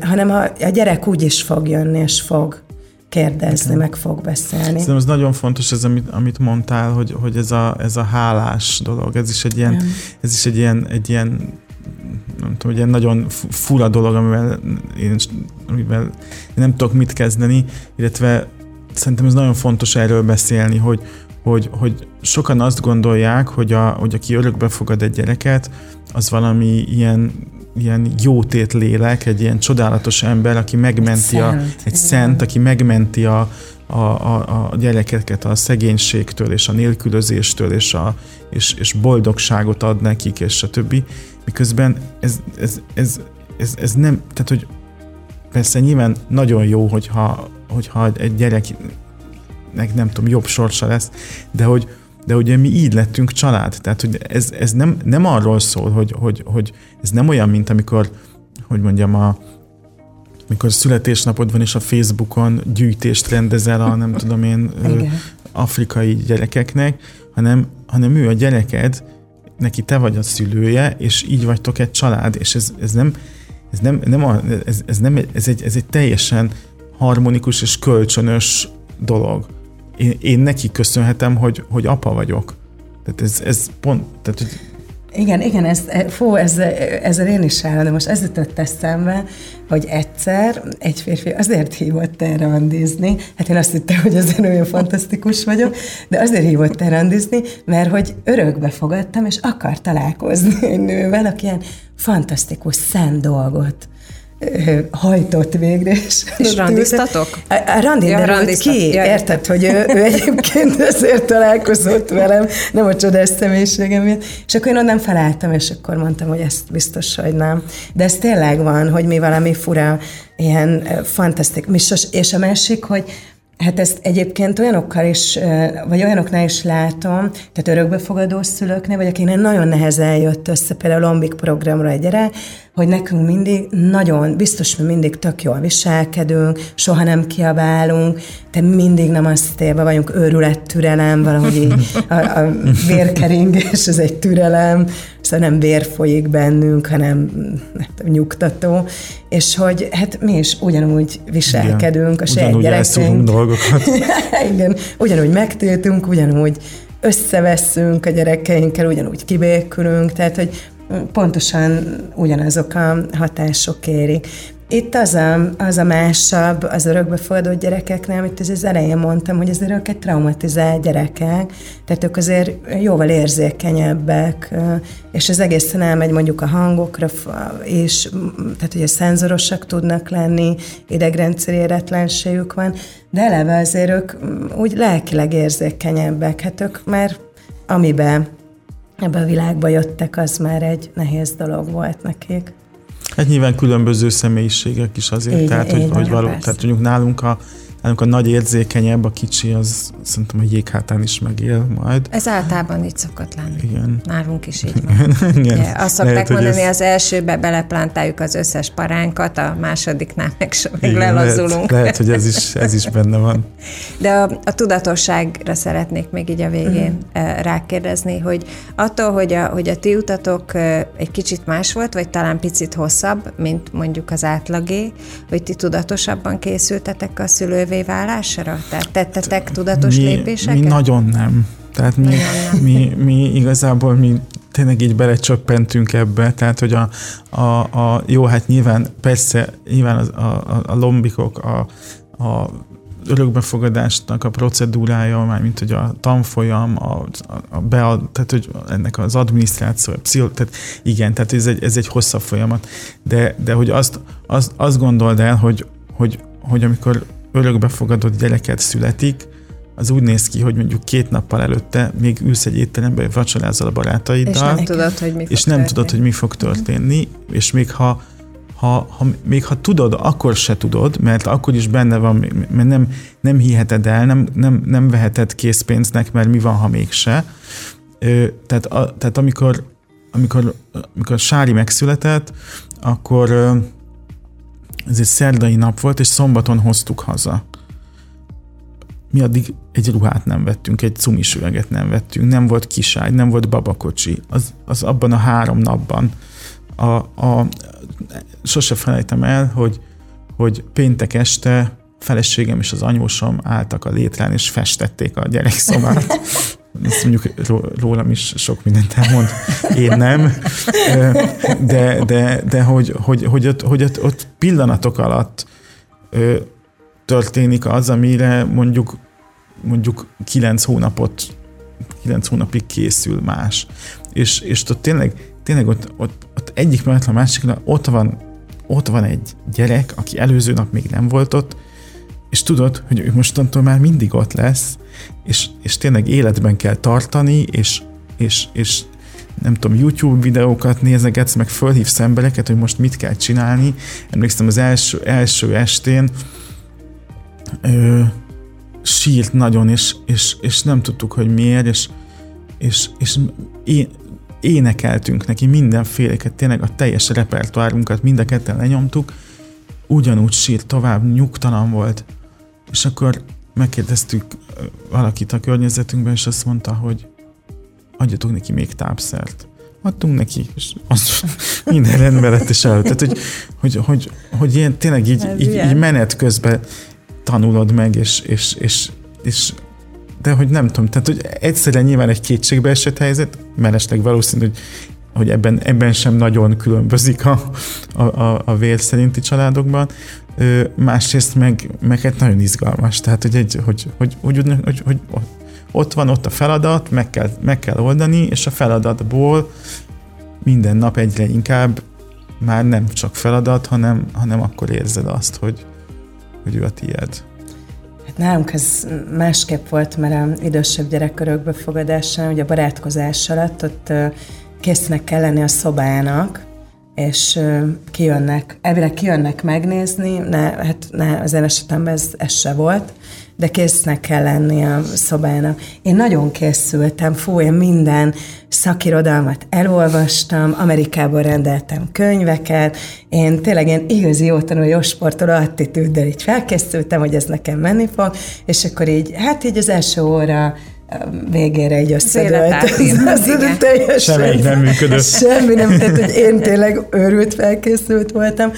hanem a, a gyerek úgy is fog jönni, és fog kérdezni, Igen. meg fog beszélni. Szerintem ez nagyon fontos, ez, amit, amit mondtál, hogy, hogy ez, a, ez a hálás dolog, ez is egy ilyen, Igen. ez is egy ilyen, egy ilyen nem tudom, egy ilyen nagyon fura dolog, amivel én, amivel én nem tudok mit kezdeni, illetve szerintem ez nagyon fontos erről beszélni, hogy, hogy, hogy sokan azt gondolják, hogy, a, hogy aki örökbe fogad egy gyereket, az valami ilyen ilyen jótét lélek, egy ilyen csodálatos ember, aki megmenti egy a, szent, egy szent aki megmenti a, a, a, a gyerekeket a szegénységtől és a nélkülözéstől és, a, és, és boldogságot ad nekik, és a többi. Miközben ez, ez, ez, ez, ez nem, tehát hogy persze nyilván nagyon jó, hogyha, hogyha egy gyereknek nem tudom, jobb sorsa lesz, de hogy, de ugye mi így lettünk család. Tehát, hogy ez, ez nem, nem arról szól, hogy, hogy, hogy ez nem olyan, mint amikor, hogy mondjam, a, mikor születésnapod van, és a Facebookon gyűjtést rendezel a nem tudom én Igen. afrikai gyerekeknek, hanem, hanem ő a gyereked, neki te vagy a szülője, és így vagytok egy család, és ez, ez nem, ez nem, nem a, ez, ez, nem, ez, egy, ez egy teljesen harmonikus és kölcsönös dolog. Én, én neki köszönhetem, hogy, hogy apa vagyok. Tehát ez, ez pont, tehát, hogy igen, igen, ez, fó, ez, ezzel én is állom, de most ez jutott eszembe, hogy egyszer egy férfi azért hívott el randizni, hát én azt hittem, hogy azért olyan fantasztikus vagyok, de azért hívott el randizni, mert hogy örökbe fogadtam, és akar találkozni egy nővel, aki ilyen fantasztikus, szent dolgot hajtott végre. És, és randiztatok? Randi, ja, hogy ki? Ja, érted, hogy ő, ő egyébként azért találkozott velem, nem a csodás személyiségem miatt. És akkor én onnan felálltam, és akkor mondtam, hogy ezt biztos, hogy nem. De ez tényleg van, hogy mi valami fura, ilyen fantasztikus. És a másik, hogy Hát ezt egyébként olyanokkal is, vagy olyanoknál is látom, tehát örökbefogadó szülőknél, vagy akinek nagyon nehezen jött össze például a Lombik programra egy gyerek, hogy nekünk mindig nagyon, biztos mi mindig tök jól viselkedünk, soha nem kiabálunk, de mindig nem azt élve vagyunk, őrület, türelem, valahogy így a, a vérkeringés, ez egy türelem, szóval nem vér folyik bennünk, hanem nem nyugtató, és hogy hát mi is ugyanúgy viselkedünk Igen, a saját gyerekeink. dolgokat. (laughs) Igen, ugyanúgy megtiltünk, ugyanúgy összeveszünk a gyerekeinkkel, ugyanúgy kibékülünk, tehát hogy pontosan ugyanazok a hatások érik. Itt az a, az a másabb az örökbefogadott gyerekeknél, amit az elején mondtam, hogy azért őket traumatizált gyerekek, tehát ők azért jóval érzékenyebbek, és az egészen elmegy mondjuk a hangokra, és tehát a szenzorosak tudnak lenni, idegrendszeri éretlenségük van, de eleve azért ők úgy lelkileg érzékenyebbek, hát ők már amiben ebbe a világba jöttek, az már egy nehéz dolog volt nekik. Hát nyilván különböző személyiségek is azért, így, tehát, így, hogy, hogy való, tehát mondjuk nálunk a Nálunk a nagy érzékenyebb, a kicsi, az szerintem a jéghátán is megél majd. Ez általában így szokott lenni. Igen. Nálunk is így van. Igen. Ja, azt szokták lehet, mondani, ez... az elsőbe beleplántáljuk az összes paránkat, a másodiknál meg, meg Igen, lelazulunk. Lehet, lehet, hogy ez is, ez is benne van. De a, a tudatosságra szeretnék még így a végén mm. rákérdezni, hogy attól, hogy a, hogy a ti utatok egy kicsit más volt, vagy talán picit hosszabb, mint mondjuk az átlagé, hogy ti tudatosabban készültetek a szülővé szülővé válásra? Tehát tettetek tudatos mi, lépéseket? Mi nagyon nem. Tehát mi, mi, mi igazából mi tényleg így belecsöppentünk ebbe, tehát hogy a, a, a jó, hát nyilván persze, nyilván a, a, a lombikok, a, a örökbefogadásnak a procedúrája, már mint hogy a tanfolyam, a, a, a bead, tehát hogy ennek az adminisztráció, a pszicho, tehát igen, tehát ez egy, ez egy hosszabb folyamat, de, de hogy azt, azt, azt gondold el, hogy, hogy, hogy amikor örökbefogadott gyereket születik, az úgy néz ki, hogy mondjuk két nappal előtte még ülsz egy étterembe, vacsorázol a barátaiddal. És nem tudod, hogy mi fog És nem történni. tudod, hogy mi fog történni, és még ha, ha, ha, még ha tudod, akkor se tudod, mert akkor is benne van, mert nem, nem hiheted el, nem, nem, nem veheted készpénznek, mert mi van, ha mégse. Tehát, a, tehát amikor, amikor, amikor Sári megszületett, akkor ez egy szerdai nap volt, és szombaton hoztuk haza. Mi addig egy ruhát nem vettünk, egy cumis üveget nem vettünk, nem volt kiságy, nem volt babakocsi. Az, az abban a három napban a, a, sose felejtem el, hogy, hogy péntek este feleségem és az anyósom álltak a létrán, és festették a gyerekszobát. (laughs) Ezt mondjuk rólam is sok mindent elmond, én nem, de, de, de hogy, hogy, hogy, ott, hogy ott, ott pillanatok alatt történik az, amire mondjuk mondjuk kilenc hónapot, kilenc hónapig készül más. És, és ott tényleg, tényleg ott, ott, ott egyik mellett a másikra ott van, ott van egy gyerek, aki előző nap még nem volt ott, és tudod, hogy ő mostantól már mindig ott lesz, és, és tényleg életben kell tartani, és, és, és nem tudom, YouTube videókat nézegetsz, meg fölhívsz embereket, hogy most mit kell csinálni. Emlékszem az első, első estén ö, sírt nagyon, és, és, és nem tudtuk, hogy miért, és, és, és én, énekeltünk neki mindenféleket, tényleg a teljes repertoárunkat mind a ketten lenyomtuk, ugyanúgy sírt tovább, nyugtalan volt. És akkor megkérdeztük valakit a környezetünkben, és azt mondta, hogy adjatok neki még tápszert. Adtunk neki, és az (laughs) minden rendben lett, és el. Tehát, hogy, hogy, hogy, hogy ilyen, tényleg így, így, így, menet közben tanulod meg, és, és, és, és de hogy nem tudom, tehát hogy egyszerűen nyilván egy kétségbe esett helyzet, mellesleg valószínű, hogy, hogy ebben, ebben sem nagyon különbözik a, a, a, a vér szerinti családokban, Ö, másrészt meg, meg hát nagyon izgalmas, tehát hogy, egy, hogy, hogy, hogy, hogy, hogy, hogy ott van ott a feladat, meg kell, meg kell oldani, és a feladatból minden nap egyre inkább már nem csak feladat, hanem, hanem akkor érzed azt, hogy, hogy ő a tiéd. Hát nálunk ez másképp volt, mert a idősebb gyerek örökbefogadásán, ugye a barátkozás alatt ott késznek kell lenni a szobának, és kijönnek, elvileg kijönnek megnézni, ne, hát ne, az én esetemben ez, ez se volt, de késznek kell lenni a szobának. Én nagyon készültem, fú, én minden szakirodalmat elolvastam, Amerikából rendeltem könyveket, én tényleg ilyen igazi jó tanuló, sportoló attitűddel így felkészültem, hogy ez nekem menni fog, és akkor így, hát így az első óra végére egy összedőlt. (laughs) Semmi nem működött. Semmi nem, tehát hogy én tényleg őrült felkészült voltam,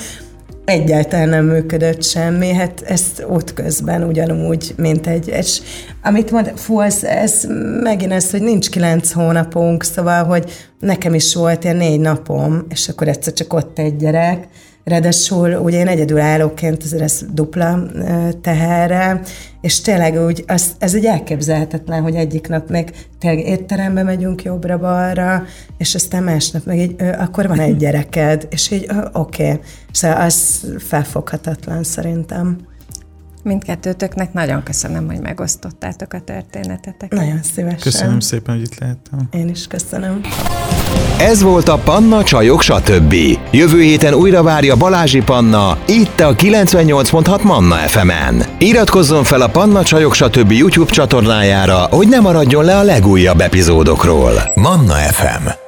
egyáltalán nem működött semmi, hát ezt útközben ugyanúgy, mint egy, és amit mond, fú, ez, ez megint ez, hogy nincs kilenc hónapunk, szóval, hogy nekem is volt ilyen négy napom, és akkor egyszer csak ott egy gyerek, Ráadásul ugye én egyedül állóként ez dupla teherre, és tényleg úgy, az, ez egy elképzelhetetlen, hogy egyik nap meg tényleg étterembe megyünk jobbra-balra, és aztán másnap meg így, akkor van egy gyereked, és így oké. Okay. Szóval az felfoghatatlan szerintem. Mindkettőtöknek nagyon köszönöm, hogy megosztottátok a történeteteket. Nagyon szívesen. Köszönöm szépen, hogy itt lehettem. Én is köszönöm. Ez volt a Panna Csajok, stb. Jövő héten újra várja Balázsi Panna, itt a 98.6 Manna FM-en. Iratkozzon fel a Panna Csajok, stb. YouTube csatornájára, hogy ne maradjon le a legújabb epizódokról. Manna FM